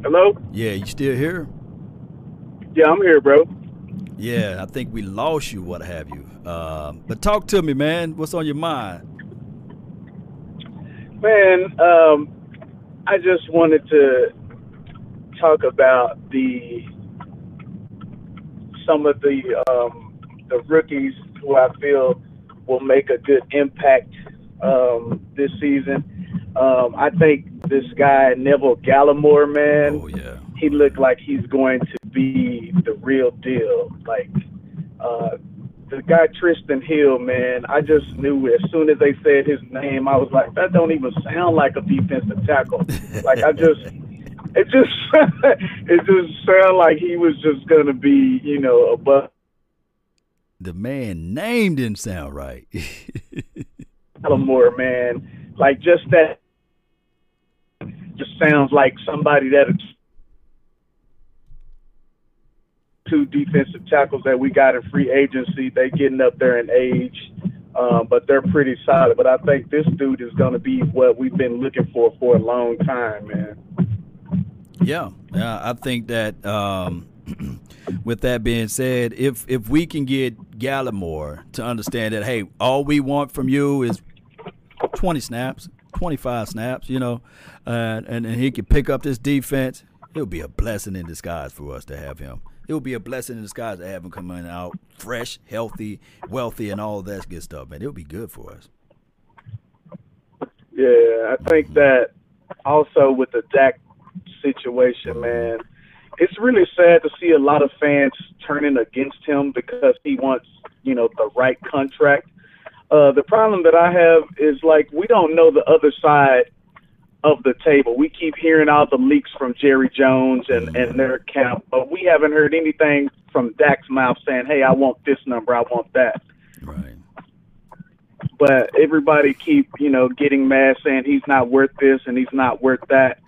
Hello? Yeah, you still here? Yeah, I'm here, bro. Yeah, I think we lost you, what have you. Uh, but talk to me, man. What's on your mind? Man, um, I just wanted to talk about the some of the um, the rookies who I feel will make a good impact um, this season. Um, I think this guy Neville Gallimore, man, Oh yeah. he looked like he's going to be the real deal. Like uh, the guy Trysten Hill, man, I just knew as soon as they said his name, I was like, that don't even sound like a defensive tackle. like I just, it just, it just sounded like he was just gonna be, you know, a above The man name didn't sound right. Gallimore, man. Like just that, just sounds like somebody that two defensive tackles that we got in free agency. They getting up there in age, um, but they're pretty solid. But I think this dude is going to be what we've been looking for for a long time, man. Yeah, yeah. I think that um, with that being said, if if we can get Gallimore to understand that, hey, all we want from you is twenty snaps, twenty five snaps, you know, uh, and and he can pick up this defense, it'll be a blessing in disguise for us to have him. It will be a blessing in disguise to have him coming out fresh, healthy, wealthy, and all that good stuff, man. It'll be good for us. Yeah, I think that also with the Dak situation, man, it's really sad to see a lot of fans turning against him because he wants, you know, the right contract. Uh, the problem that I have is like we don't know the other side of the table. We keep hearing all the leaks from Jerry Jones and, and their camp, but we haven't heard anything from Dak's mouth saying, "Hey, I want this number, I want that." Right. But everybody keep, you know, getting mad saying he's not worth this and he's not worth that.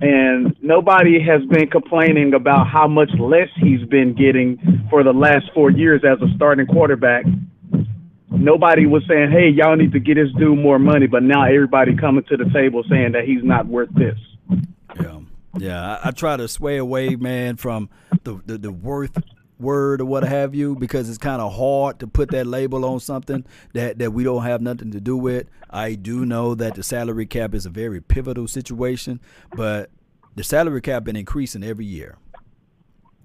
And nobody has been complaining about how much less he's been getting for the last four years as a starting quarterback. Nobody was saying, "Hey, y'all need to get this dude more money," but now everybody coming to the table saying that he's not worth this. Yeah, yeah. I, I try to sway away, man, from the, the the worth word or what have you, because it's kind of hard to put that label on something that that we don't have nothing to do with. I do know that the salary cap is a very pivotal situation, but the salary cap been increasing every year,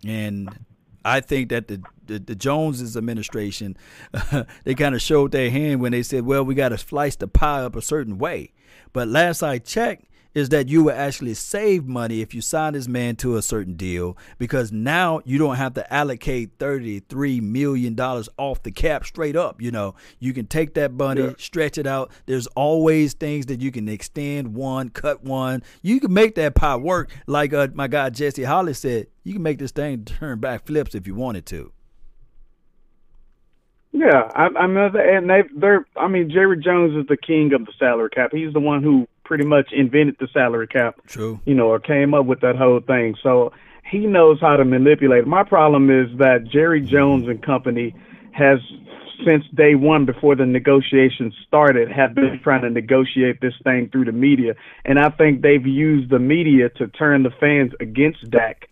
and I think that the the, the Joneses administration they kind of showed their hand when they said, "Well, we got to slice the pie up a certain way." But last I checked, is that you will actually save money if you sign this man to a certain deal because now you don't have to allocate $33 million off the cap straight up. You know, you can take that money, Yeah. stretch it out. There's always things that you can extend one, cut one. You can make that pie work. Like uh, my guy Jesse Holley said, you can make this thing turn back flips if you wanted to. Yeah, I, I mean, and they, they're. I mean, Jerry Jones is the king of the salary cap. He's the one who pretty much invented the salary cap. True. You know, or came up with that whole thing. So he knows how to manipulate. My problem is that Jerry Jones and company has, since day one, before the negotiations started, have been trying to negotiate this thing through the media, and I think they've used the media to turn the fans against Dak.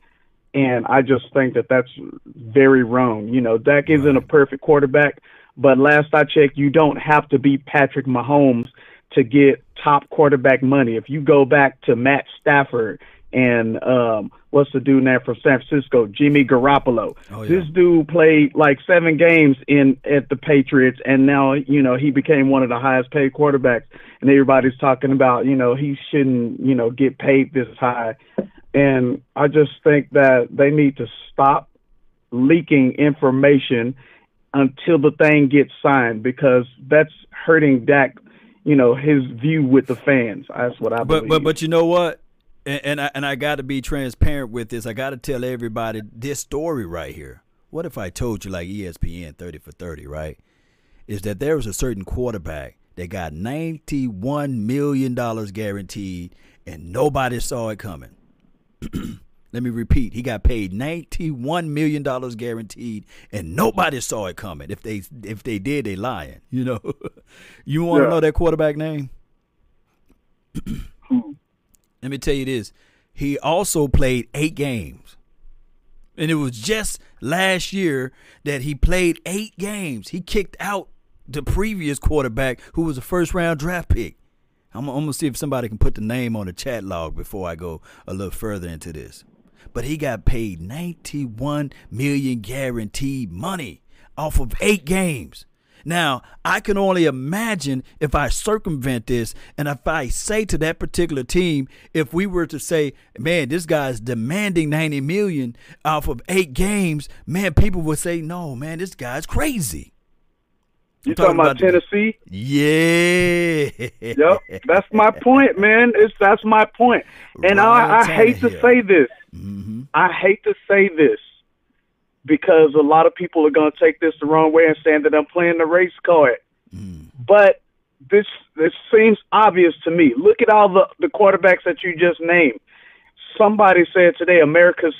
And I just think that that's very wrong. You know, Dak isn't a perfect quarterback, but last I checked, you don't have to be Patrick Mahomes to get top quarterback money. If you go back to Matt Stafford and um, what's the dude now from San Francisco, Jimmy Garoppolo, Oh, yeah. this dude played like seven games in at the Patriots, and now you know he became one of the highest paid quarterbacks, and everybody's talking about you know he shouldn't you know get paid this high, and I just think that they need to stop leaking information until the thing gets signed because that's hurting Dak, you know, his view with the fans. That's what I But believe. but but you know what? And, and I and I got to be transparent with this. I got to tell everybody this story right here. What if I told you like ESPN thirty for thirty, right? Is that there was a certain quarterback that got ninety one million dollars guaranteed, and nobody saw it coming. Let me repeat. He got paid ninety-one million dollars guaranteed, and nobody saw it coming. If they if they did, they lying. You know. you want to Yeah. know that quarterback name? Let me tell you this. He also played eight games. And it was just last year that he played eight games. He kicked out the previous quarterback who was a first round draft pick. I'm, I'm going to see if somebody can put the name on the chat log before I go a little further into this. But he got paid 91 million guaranteed money off of eight games. Now, I can only imagine if I circumvent this and if I say to that particular team, if we were to say, man, this guy's demanding 90 million off of eight games, man, people would say, no, man, this guy's crazy. You I'm talking about Tennessee? Yeah. Yep, that's my point, man. It's that's my point. And I, I hate to say this. Mm-hmm. I hate to say this because a lot of people are going to take this the wrong way and saying that I'm playing the race card. Mm. But this this seems obvious to me. Look at all the the quarterbacks that you just named. Somebody said today America's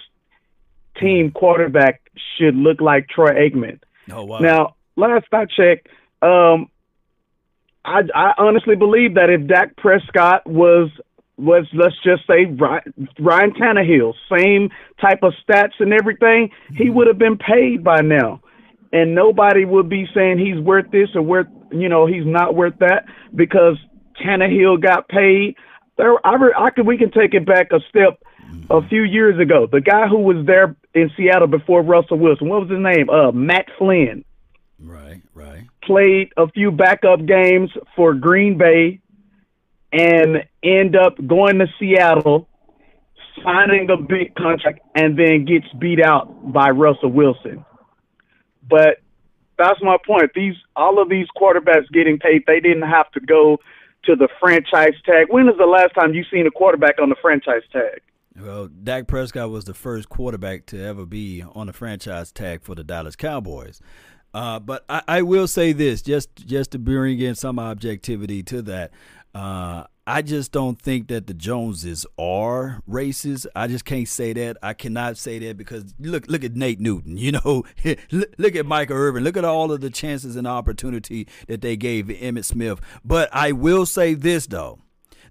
team quarterback should look like Troy Aikman. Oh, wow. Now, last I checked, um, I, I honestly believe that if Dak Prescott was was let's just say Ryan, Ryan Tannehill, same type of stats and everything, he would have been paid by now, and nobody would be saying he's worth this or worth you know he's not worth that because Tannehill got paid. There, I, re- I could we can take it back a step. A few years ago, the guy who was there in Seattle before Russell Wilson, what was his name? Uh, Matt Flynn Right, right. played a few backup games for Green Bay and end up going to Seattle, signing a big contract, and then gets beat out by Russell Wilson. But that's my point. These all of these quarterbacks getting paid, they didn't have to go to the franchise tag. When is the last time you seen a quarterback on the franchise tag? Well, Dak Prescott was the first quarterback to ever be on the franchise tag for the Dallas Cowboys. Uh, but I, I will say this, just just to bring in some objectivity to that. Uh, I just don't think that the Joneses are racist. I just can't say that. I cannot say that because look look at Nate Newton. You know, look, at Michael Irvin. Look at all of the chances and opportunity that they gave Emmitt Smith. But I will say this though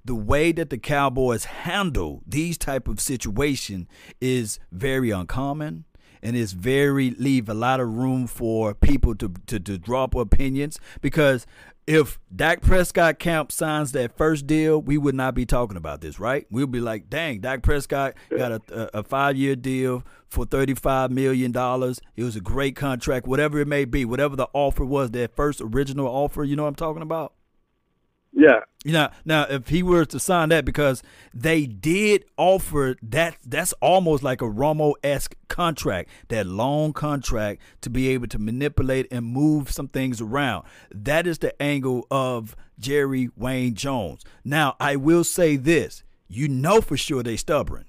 the way that the Cowboys handle these type of situation is very uncommon and it's very leave a lot of room for people to, to, to drop opinions because if Dak Prescott camp signs that first deal, we would not be talking about this, right? We'll be like, dang, Dak Prescott got a, a, five year deal for $35 million. It was a great contract, whatever it may be, whatever the offer was, that first original offer, you know what I'm talking about? Yeah. Now, now, if he were to sign that, because they did offer that, that's almost like a Romo esque contract, that long contract to be able to manipulate and move some things around. That is the angle of Jerry Wayne Jones. Now, I will say this: you know for sure they stubborn.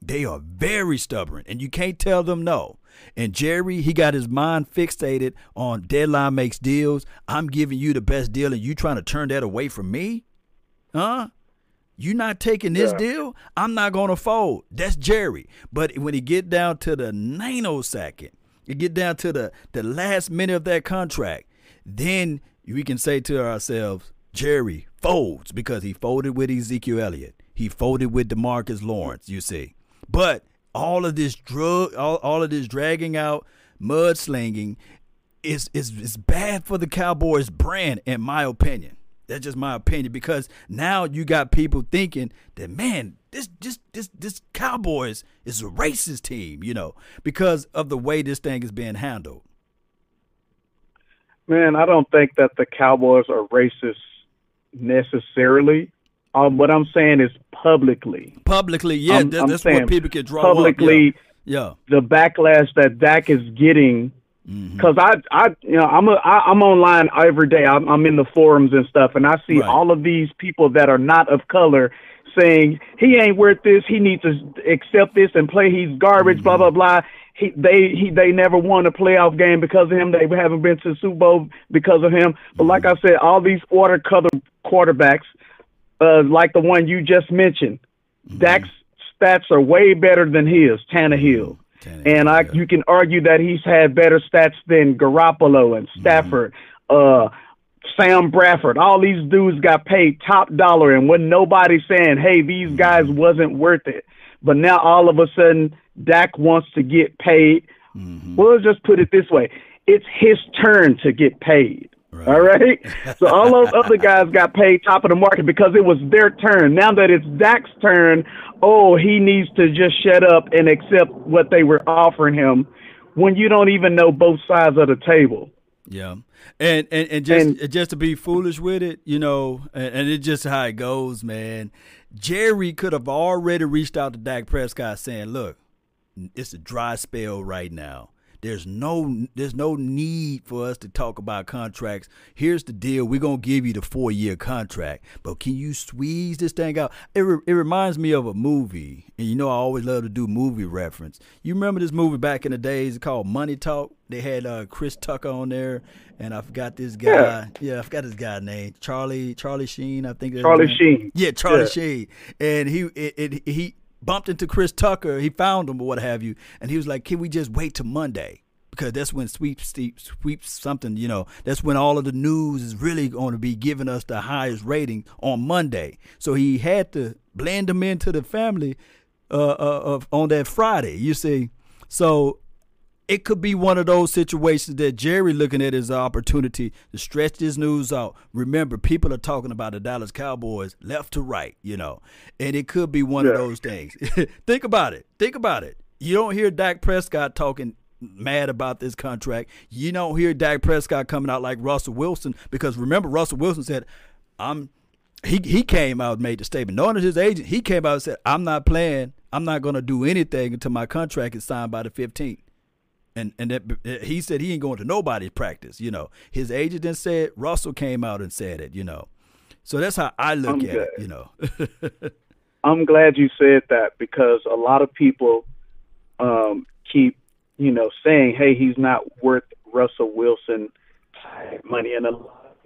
They are very stubborn, and you can't tell them no. And Jerry, he got his mind fixated on deadline makes deals. I'm giving you the best deal, and you trying to turn that away from me? Huh? You not taking this Yeah. deal? I'm not gonna fold. That's Jerry. But when it get down to the nanosecond, you get down to the the last minute of that contract, then we can say to ourselves, Jerry folds because he folded with Ezekiel Elliott. He folded with Demarcus Lawrence. You see, but all of this drug, all, all of this dragging out, mudslinging, is is is bad for the Cowboys brand, in my opinion. That's just my opinion because now you got people thinking that man, this this this this Cowboys is a racist team, you know, because of the way this thing is being handled. Man, I don't think that the Cowboys are racist necessarily. Um, what I'm saying is publicly. Publicly, yeah, I'm- that- I'm that's what people can draw publicly. Up. Yeah, The backlash that Dak is getting, Mm-hmm. because I, I, you know, I'm a, I, I'm online every day. I'm, I'm in the forums and stuff, and I see Right. all of these people that are not of color saying he ain't worth this. He needs to accept this and play. He's garbage. Blah blah blah. He, they he they never won a playoff game because of him. They haven't been to the Super Bowl because of him. But like I said, all these water color quarterbacks, uh, like the one you just mentioned, mm-hmm. Dak's stats are way better than his, Tannehill. Mm-hmm. and I, you can argue that he's had better stats than Garoppolo and mm-hmm. Stafford, uh, Sam Bradford. All these dudes got paid top dollar, and when nobody saying, "Hey, these guys wasn't worth it," but now all of a sudden, Dak wants to get paid. We'll just put it this way: it's his turn to get paid. All right. so all those other guys got paid top of the market because it was their turn. Now that it's Dak's turn, oh, he needs to just shut up and accept what they were offering him when you don't even know both sides of the table. Yeah. And and, and just just to be foolish with it, you know, and, and it's just how it goes, man. Jerry could have already reached out to Dak Prescott saying, "Look, it's a dry spell right now. There's no there's no need for us to talk about contracts. Here's the deal: we're gonna give you the four year contract, but can you squeeze this thing out? It, re- it reminds me of a movie, and you know I always love to do movie reference. You remember this movie back in the days called Money Talk? They had uh, Chris Tucker on there, and I forgot this guy. Yeah, yeah I forgot this guy's name. Charlie Charlie Sheen, I think. Charlie Sheen. Yeah, Charlie yeah. Sheen, and he it, it, he bumped into Chris Tucker. He found him or what have you, and he was like, "Can we just wait till Monday?" Because that's when sweep sweep something. You know, that's when all of the news is really going to be giving us the highest rating on Monday. So he had to blend them into the family uh, uh, of on that Friday. You see, so it could be one of those situations that Jerry looking at as an opportunity to stretch this news out. Remember, people are talking about the Dallas Cowboys left to right, you know, and it could be one yeah. of those things. Think about it. Think about it. You don't hear Dak Prescott talking mad about this contract. You don't hear Dak Prescott coming out like Russell Wilson because remember Russell Wilson said, "I'm." He he came out and made the statement. Knowing his agent, he came out and said, "I'm not playing. I'm not going to do anything until my contract is signed by the 15th." And and that, he said he ain't going to nobody's practice. You know, his agent then said Russell came out and said it. You know, so that's how I look I'm at glad. it. You know, I'm glad you said that because a lot of people um, keep you know saying, "Hey, he's not worth Russell Wilson money," and a lot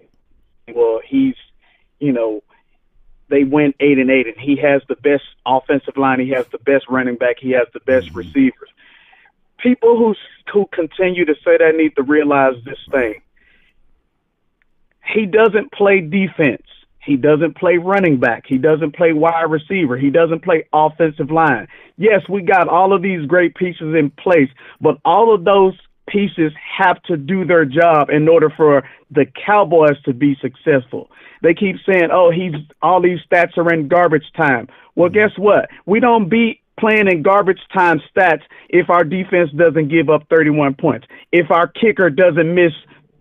of well, he's you know they went eight and eight, and he has the best offensive line, he has the best running back, he has the best mm-hmm. receivers people who who continue to say that need to realize this thing. He doesn't play defense. He doesn't play running back. He doesn't play wide receiver. He doesn't play offensive line. Yes, we got all of these great pieces in place, but all of those pieces have to do their job in order for the Cowboys to be successful. They keep saying, "Oh, he's all these stats are in garbage time." Well, mm-hmm. guess what? We don't beat playing in garbage time stats if our defense doesn't give up 31 points, if our kicker doesn't miss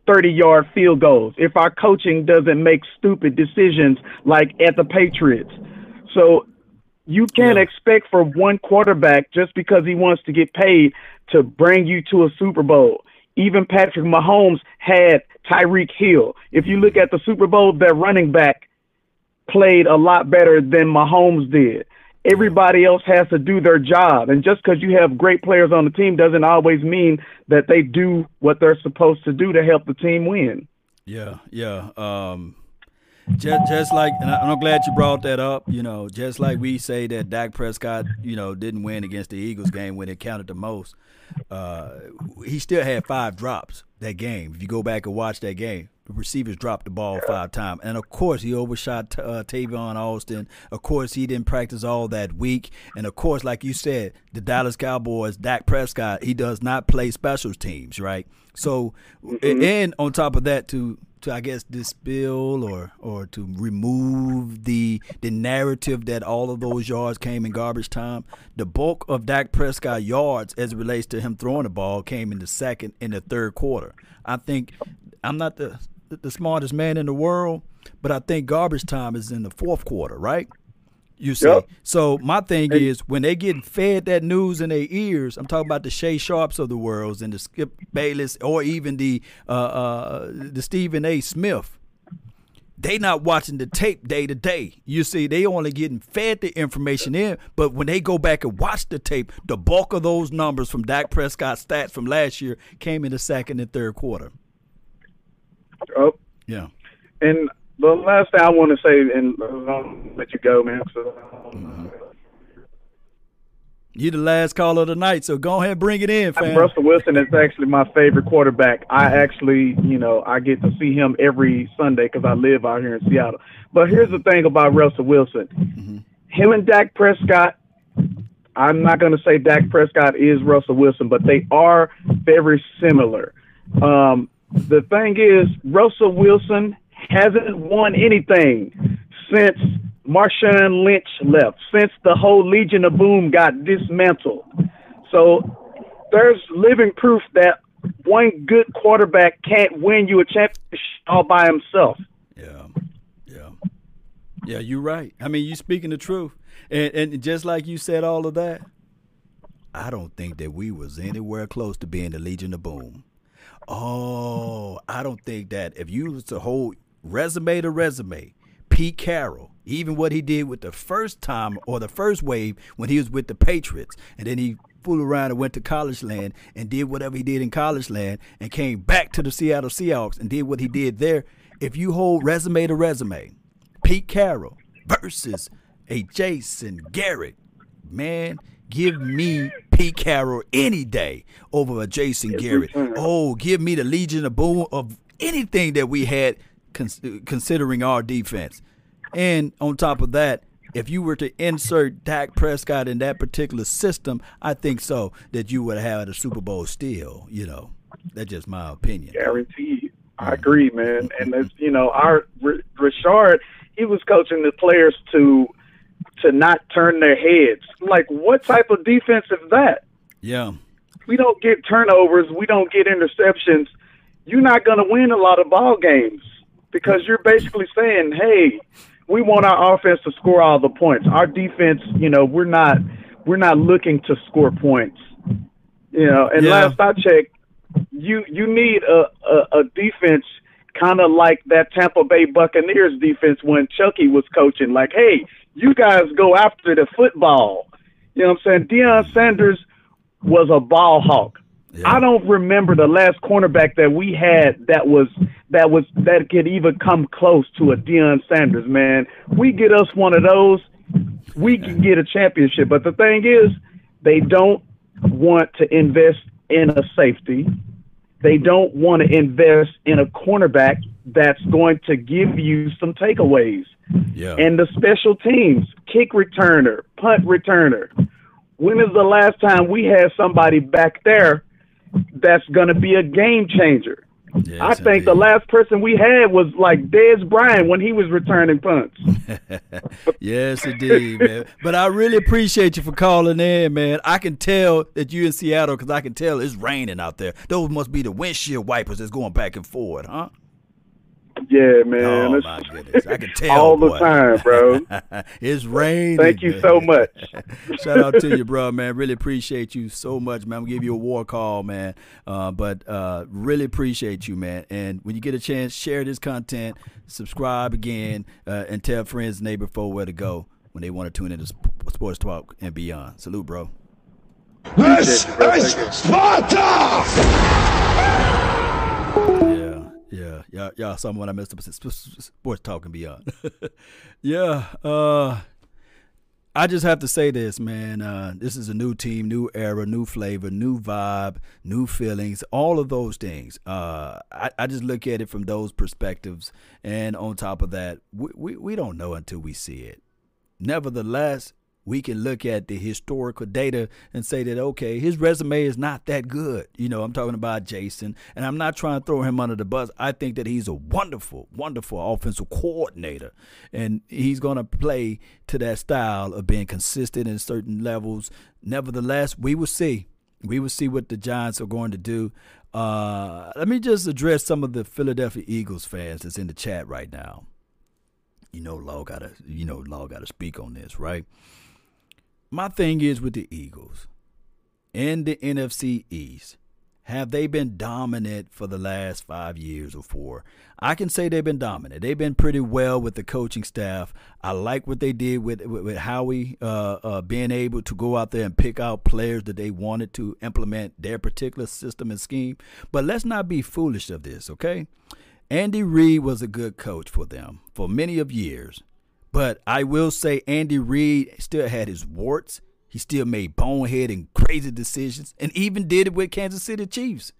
30 yard field goals, if our coaching doesn't make stupid decisions like at the Patriots. So you can't yeah. expect for one quarterback just because he wants to get paid to bring you to a Super Bowl. Even Patrick Mahomes had Tyreek Hill. If you look at the Super Bowl, their running back played a lot better than Mahomes did everybody else has to do their job. And just because you have great players on the team doesn't always mean that they do what they're supposed to do to help the team win. Yeah, yeah. Um, just, just like, and I'm glad you brought that up. You know, just like we say that Dak Prescott, you know, didn't win against the Eagles game when it counted the most. Uh, he still had five drops that game. If you go back and watch that game, the receivers dropped the ball five times. And of course, he overshot uh, Tavon Austin. Of course, he didn't practice all that week. And of course, like you said, the Dallas Cowboys, Dak Prescott, he does not play special teams, right? So, mm-hmm. and on top of that, to to I guess dispel or or to remove the the narrative that all of those yards came in garbage time. The bulk of Dak Prescott yards, as it relates to him throwing the ball, came in the second and the third quarter. I think I'm not the the smartest man in the world, but I think garbage time is in the fourth quarter, right? You see. Yep. So my thing hey. is when they get fed that news in their ears, I'm talking about the Shay Sharps of the world and the Skip Bayless or even the uh, uh, the Stephen A. Smith. They not watching the tape day to day. You see, they only getting fed the information in, but when they go back and watch the tape, the bulk of those numbers from Dak Prescott stats from last year came in the second and third quarter. Oh. Yeah. And the last thing I want to say, and I'll let you go, man. So, mm-hmm. You the last caller of the night, so go ahead and bring it in, fam. Russell Wilson is actually my favorite quarterback. I actually, you know, I get to see him every Sunday because I live out here in Seattle. But here's the thing about Russell Wilson. Mm-hmm. Him and Dak Prescott, I'm not going to say Dak Prescott is Russell Wilson, but they are very similar. Um, the thing is, Russell Wilson hasn't won anything since Marshawn Lynch left, since the whole Legion of Boom got dismantled. So there's living proof that one good quarterback can't win you a championship all by himself. Yeah, yeah, yeah. You're right. I mean, you're speaking the truth, and and just like you said all of that, I don't think that we was anywhere close to being the Legion of Boom. Oh, I don't think that if you was to hold resume to resume, Pete Carroll, even what he did with the first time or the first wave when he was with the Patriots, and then he fooled around and went to college land and did whatever he did in college land and came back to the Seattle Seahawks and did what he did there. If you hold resume to resume, Pete Carroll versus a Jason Garrett, man, give me Pete Carroll any day over a Jason Garrett. Oh, give me the Legion of Boom of anything that we had cons- considering our defense. And on top of that, if you were to insert Dak Prescott in that particular system, I think so that you would have had a Super Bowl still. You know, that's just my opinion. Guaranteed. I mm-hmm. agree, man. And you know, our R- Richard, he was coaching the players to to not turn their heads. Like, what type of defense is that? Yeah. We don't get turnovers. We don't get interceptions. You're not going to win a lot of ball games because you're basically saying, "Hey, we want our offense to score all the points. Our defense, you know, we're not we're not looking to score points. You know, and Yeah. last I checked, you you need a a, a defense kind of like that Tampa Bay Buccaneers defense when Chucky was coaching. Like, hey, you guys go after the football. You know what I'm saying? Deion Sanders was a ball hawk. I don't remember the last cornerback that we had that was that was that could even come close to a Deion Sanders, man. We get us one of those, we can get a championship. But the thing is, they don't want to invest in a safety. They don't want to invest in a cornerback that's going to give you some takeaways. Yeah. And the special teams, kick returner, punt returner. When is the last time we had somebody back there that's going to be a game changer? I think the last person we had was like Dez Bryant when he was returning punts. yes, indeed, man. But I really appreciate you for calling in, man. I can tell that you're in Seattle because I can tell it's raining out there. Those must be the windshield wipers that's going back and forth, huh? Yeah, man. Oh my goodness, I can tell all the time, bro. it's raining. Thank you man. so much. Shout out to you, bro, man. Really appreciate you so much, man. I'm gonna give you a war call, man. Uh, but uh, really appreciate you, man. And when you get a chance, share this content, subscribe again, uh, and tell friends, neighbor, for where to go when they want to tune into Sp- Sports Talk and beyond. Salute, bro. This is Sparta! Yeah, yeah, y'all, y'all saw I messed up. Sp- sp- Sports talk and beyond. yeah, uh, I just have to say this, man. Uh, this is a new team, new era, new flavor, new vibe, new feelings, all of those things. Uh, I, I just look at it from those perspectives, and on top of that, we, we, we don't know until we see it. Nevertheless, we can look at the historical data and say that okay, his resume is not that good. You know, I'm talking about Jason, and I'm not trying to throw him under the bus. I think that he's a wonderful, wonderful offensive coordinator, and he's going to play to that style of being consistent in certain levels. Nevertheless, we will see. We will see what the Giants are going to do. Uh, let me just address some of the Philadelphia Eagles fans that's in the chat right now. You know, Law gotta, you know, Law gotta speak on this, right? My thing is with the Eagles in the NFC East, have they been dominant for the last five years or four? I can say they've been dominant. They've been pretty well with the coaching staff. I like what they did with with, with Howie uh, uh, being able to go out there and pick out players that they wanted to implement their particular system and scheme. But let's not be foolish of this, okay? Andy Reid was a good coach for them for many of years. But I will say Andy Reid still had his warts. He still made bonehead and crazy decisions, and even did it with Kansas City Chiefs.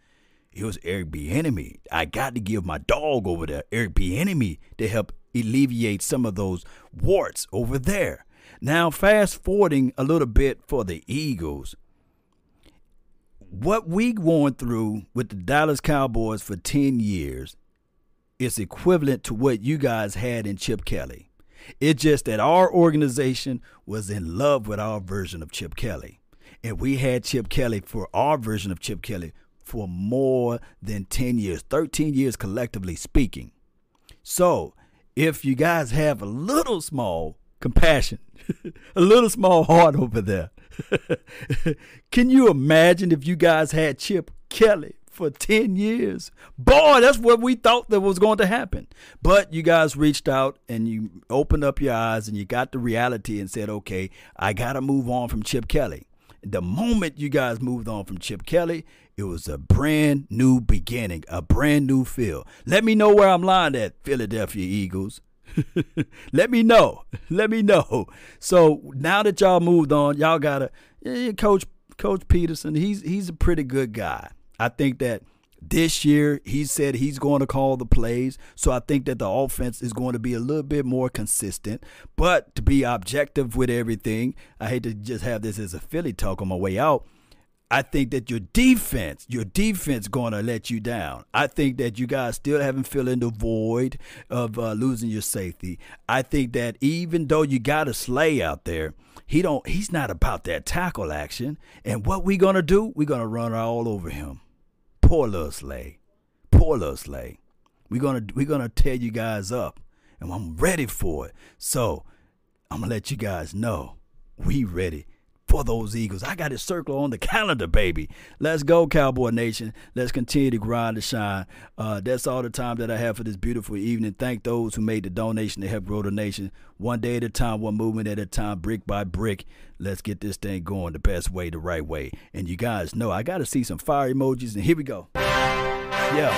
It was Eric B. Bieniemy. I got to give my dog over there, Eric B. Bieniemy, to help alleviate some of those warts over there. Now, fast forwarding a little bit for the Eagles, what we going through with the Dallas Cowboys for 10 years is equivalent to what you guys had in Chip Kelly. It's just that our organization was in love with our version of Chip Kelly. And we had Chip Kelly for our version of Chip Kelly for more than 10 years, 13 years collectively speaking. So, if you guys have a little small compassion, a little small heart over there, can you imagine if you guys had Chip Kelly for 10 years. Boy, that's what we thought that was going to happen. But you guys reached out and you opened up your eyes and you got the reality and said, okay, I got to move on from Chip Kelly. The moment you guys moved on from Chip Kelly, it was a brand new beginning, a brand new feel. Let me know where I'm lying at, Philadelphia Eagles. Let me know. Let me know. So now that y'all moved on, y'all gotta Coach Coach Pederson. He's he's a pretty good guy. I think that this year he said he's going to call the plays. So I think that the offense is going to be a little bit more consistent. But to be objective with everything, I hate to just have this as a Philly talk on my way out. I think that your defense, your defense, going to let you down. I think that you guys still haven't filled in the void of uh, losing your safety. I think that even though you got a Slay out there, he don't. He's not about that tackle action. And what we gonna do? We're gonna run all over him. Poor little Slay. Poor little Slay. We're gonna we're gonna tear you guys up, and I'm ready for it. So I'm gonna let you guys know we ready for those Eagles. I got it circled on the calendar, baby. Let's go, Cowboy Nation. Let's continue to grind and shine. Uh, that's all the time that I have for this beautiful evening. Thank those who made the donation to help grow the nation. One day at a time, one movement at a time, brick by brick. Let's get this thing going the best way, the right way. And you guys know I got to see some fire emojis. And here we go. Yeah.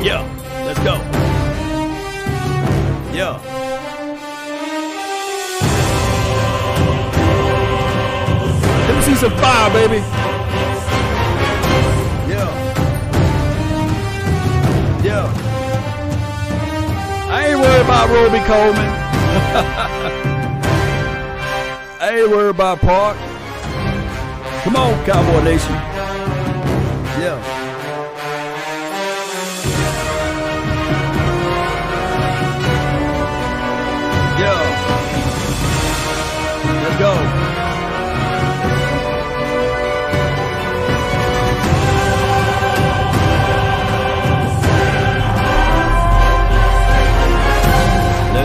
Yeah. Let's go. Yeah. See some fire, baby. Yeah. Yeah. I ain't worried about Robey-Coleman. I ain't worried about Park. Come on, Cowboy Nation. Yeah. Yeah. Let's go.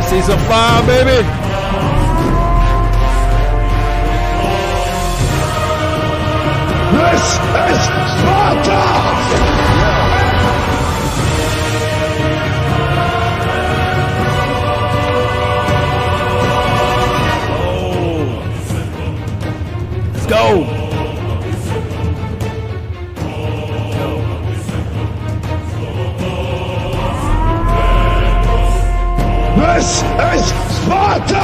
See some fire, baby. This is Sparta! Let's go. This is Sparta!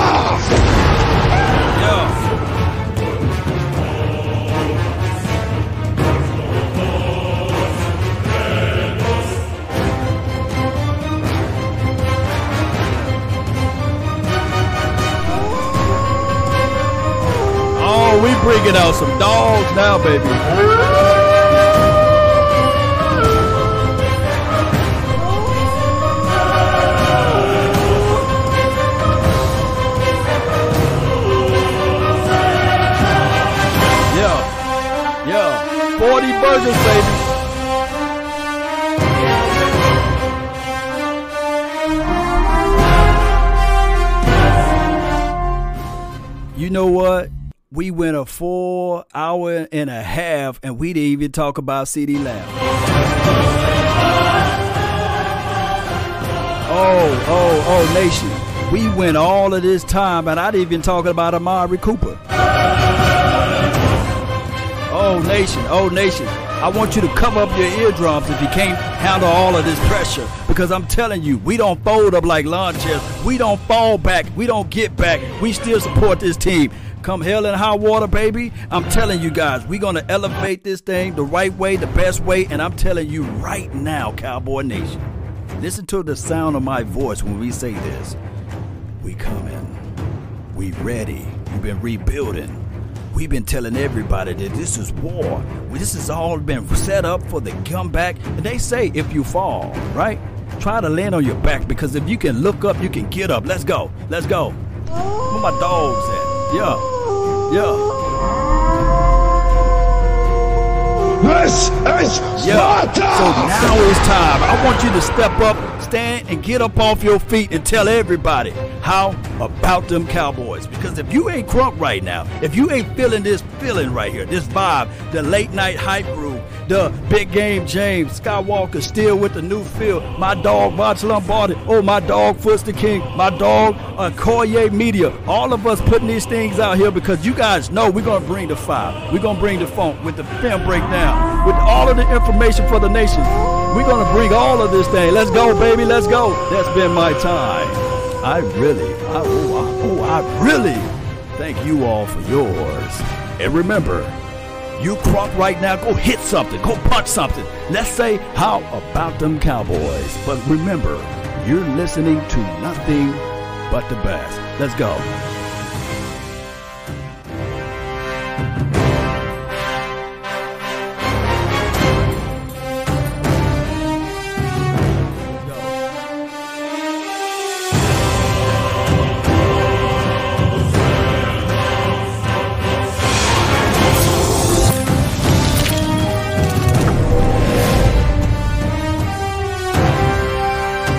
Oh, we bringing out some dogs now, baby. Know what? We went a four hour and a half, and we didn't even talk about CeeDee Lamb. Oh, oh, oh, nation. We went all of this time, and I didn't even talk about Amari Cooper. Oh, nation, oh, nation. I want you to cover up your eardrums if you can't handle all of this pressure. Because I'm telling you, we don't fold up like lawn chairs. We don't fall back. We don't get back. We still support this team. Come hell and high water, baby. I'm telling you guys, we're gonna elevate this thing the right way, the best way, and I'm telling you right now, Cowboy Nation. Listen to the sound of my voice when we say this. We coming. We ready. We've been rebuilding. We've been telling everybody that this is war. This has all been set up for the comeback. And they say if you fall, right? Try to land on your back because if you can look up, you can get up. Let's go. Let's go. Where my dogs at? Yeah. Yeah. This is Yeah. Sparta! So now it's time. I want you to step up, stand, and get up off your feet and tell everybody how about them Cowboys. Because if you ain't crunk right now, if you ain't feeling this feeling right here, this vibe, the late night hype groove, the big game James Skywalker still with the new feel, my dog March Lombardi, oh my dog Foots the King, my dog uh, Media, all of us putting these things out here because you guys know we're gonna bring the fire, we're gonna bring the funk with the film breakdown, with all of the information for the nation. We're gonna bring all of this thing. Let's go, baby. Let's go. That's been my time. I really, I, oh, I, oh, I really thank you all for yours. And remember, you crunk right now, go hit something, go punch something. Let's say, how about them Cowboys? But remember, you're listening to nothing but the best. Let's go.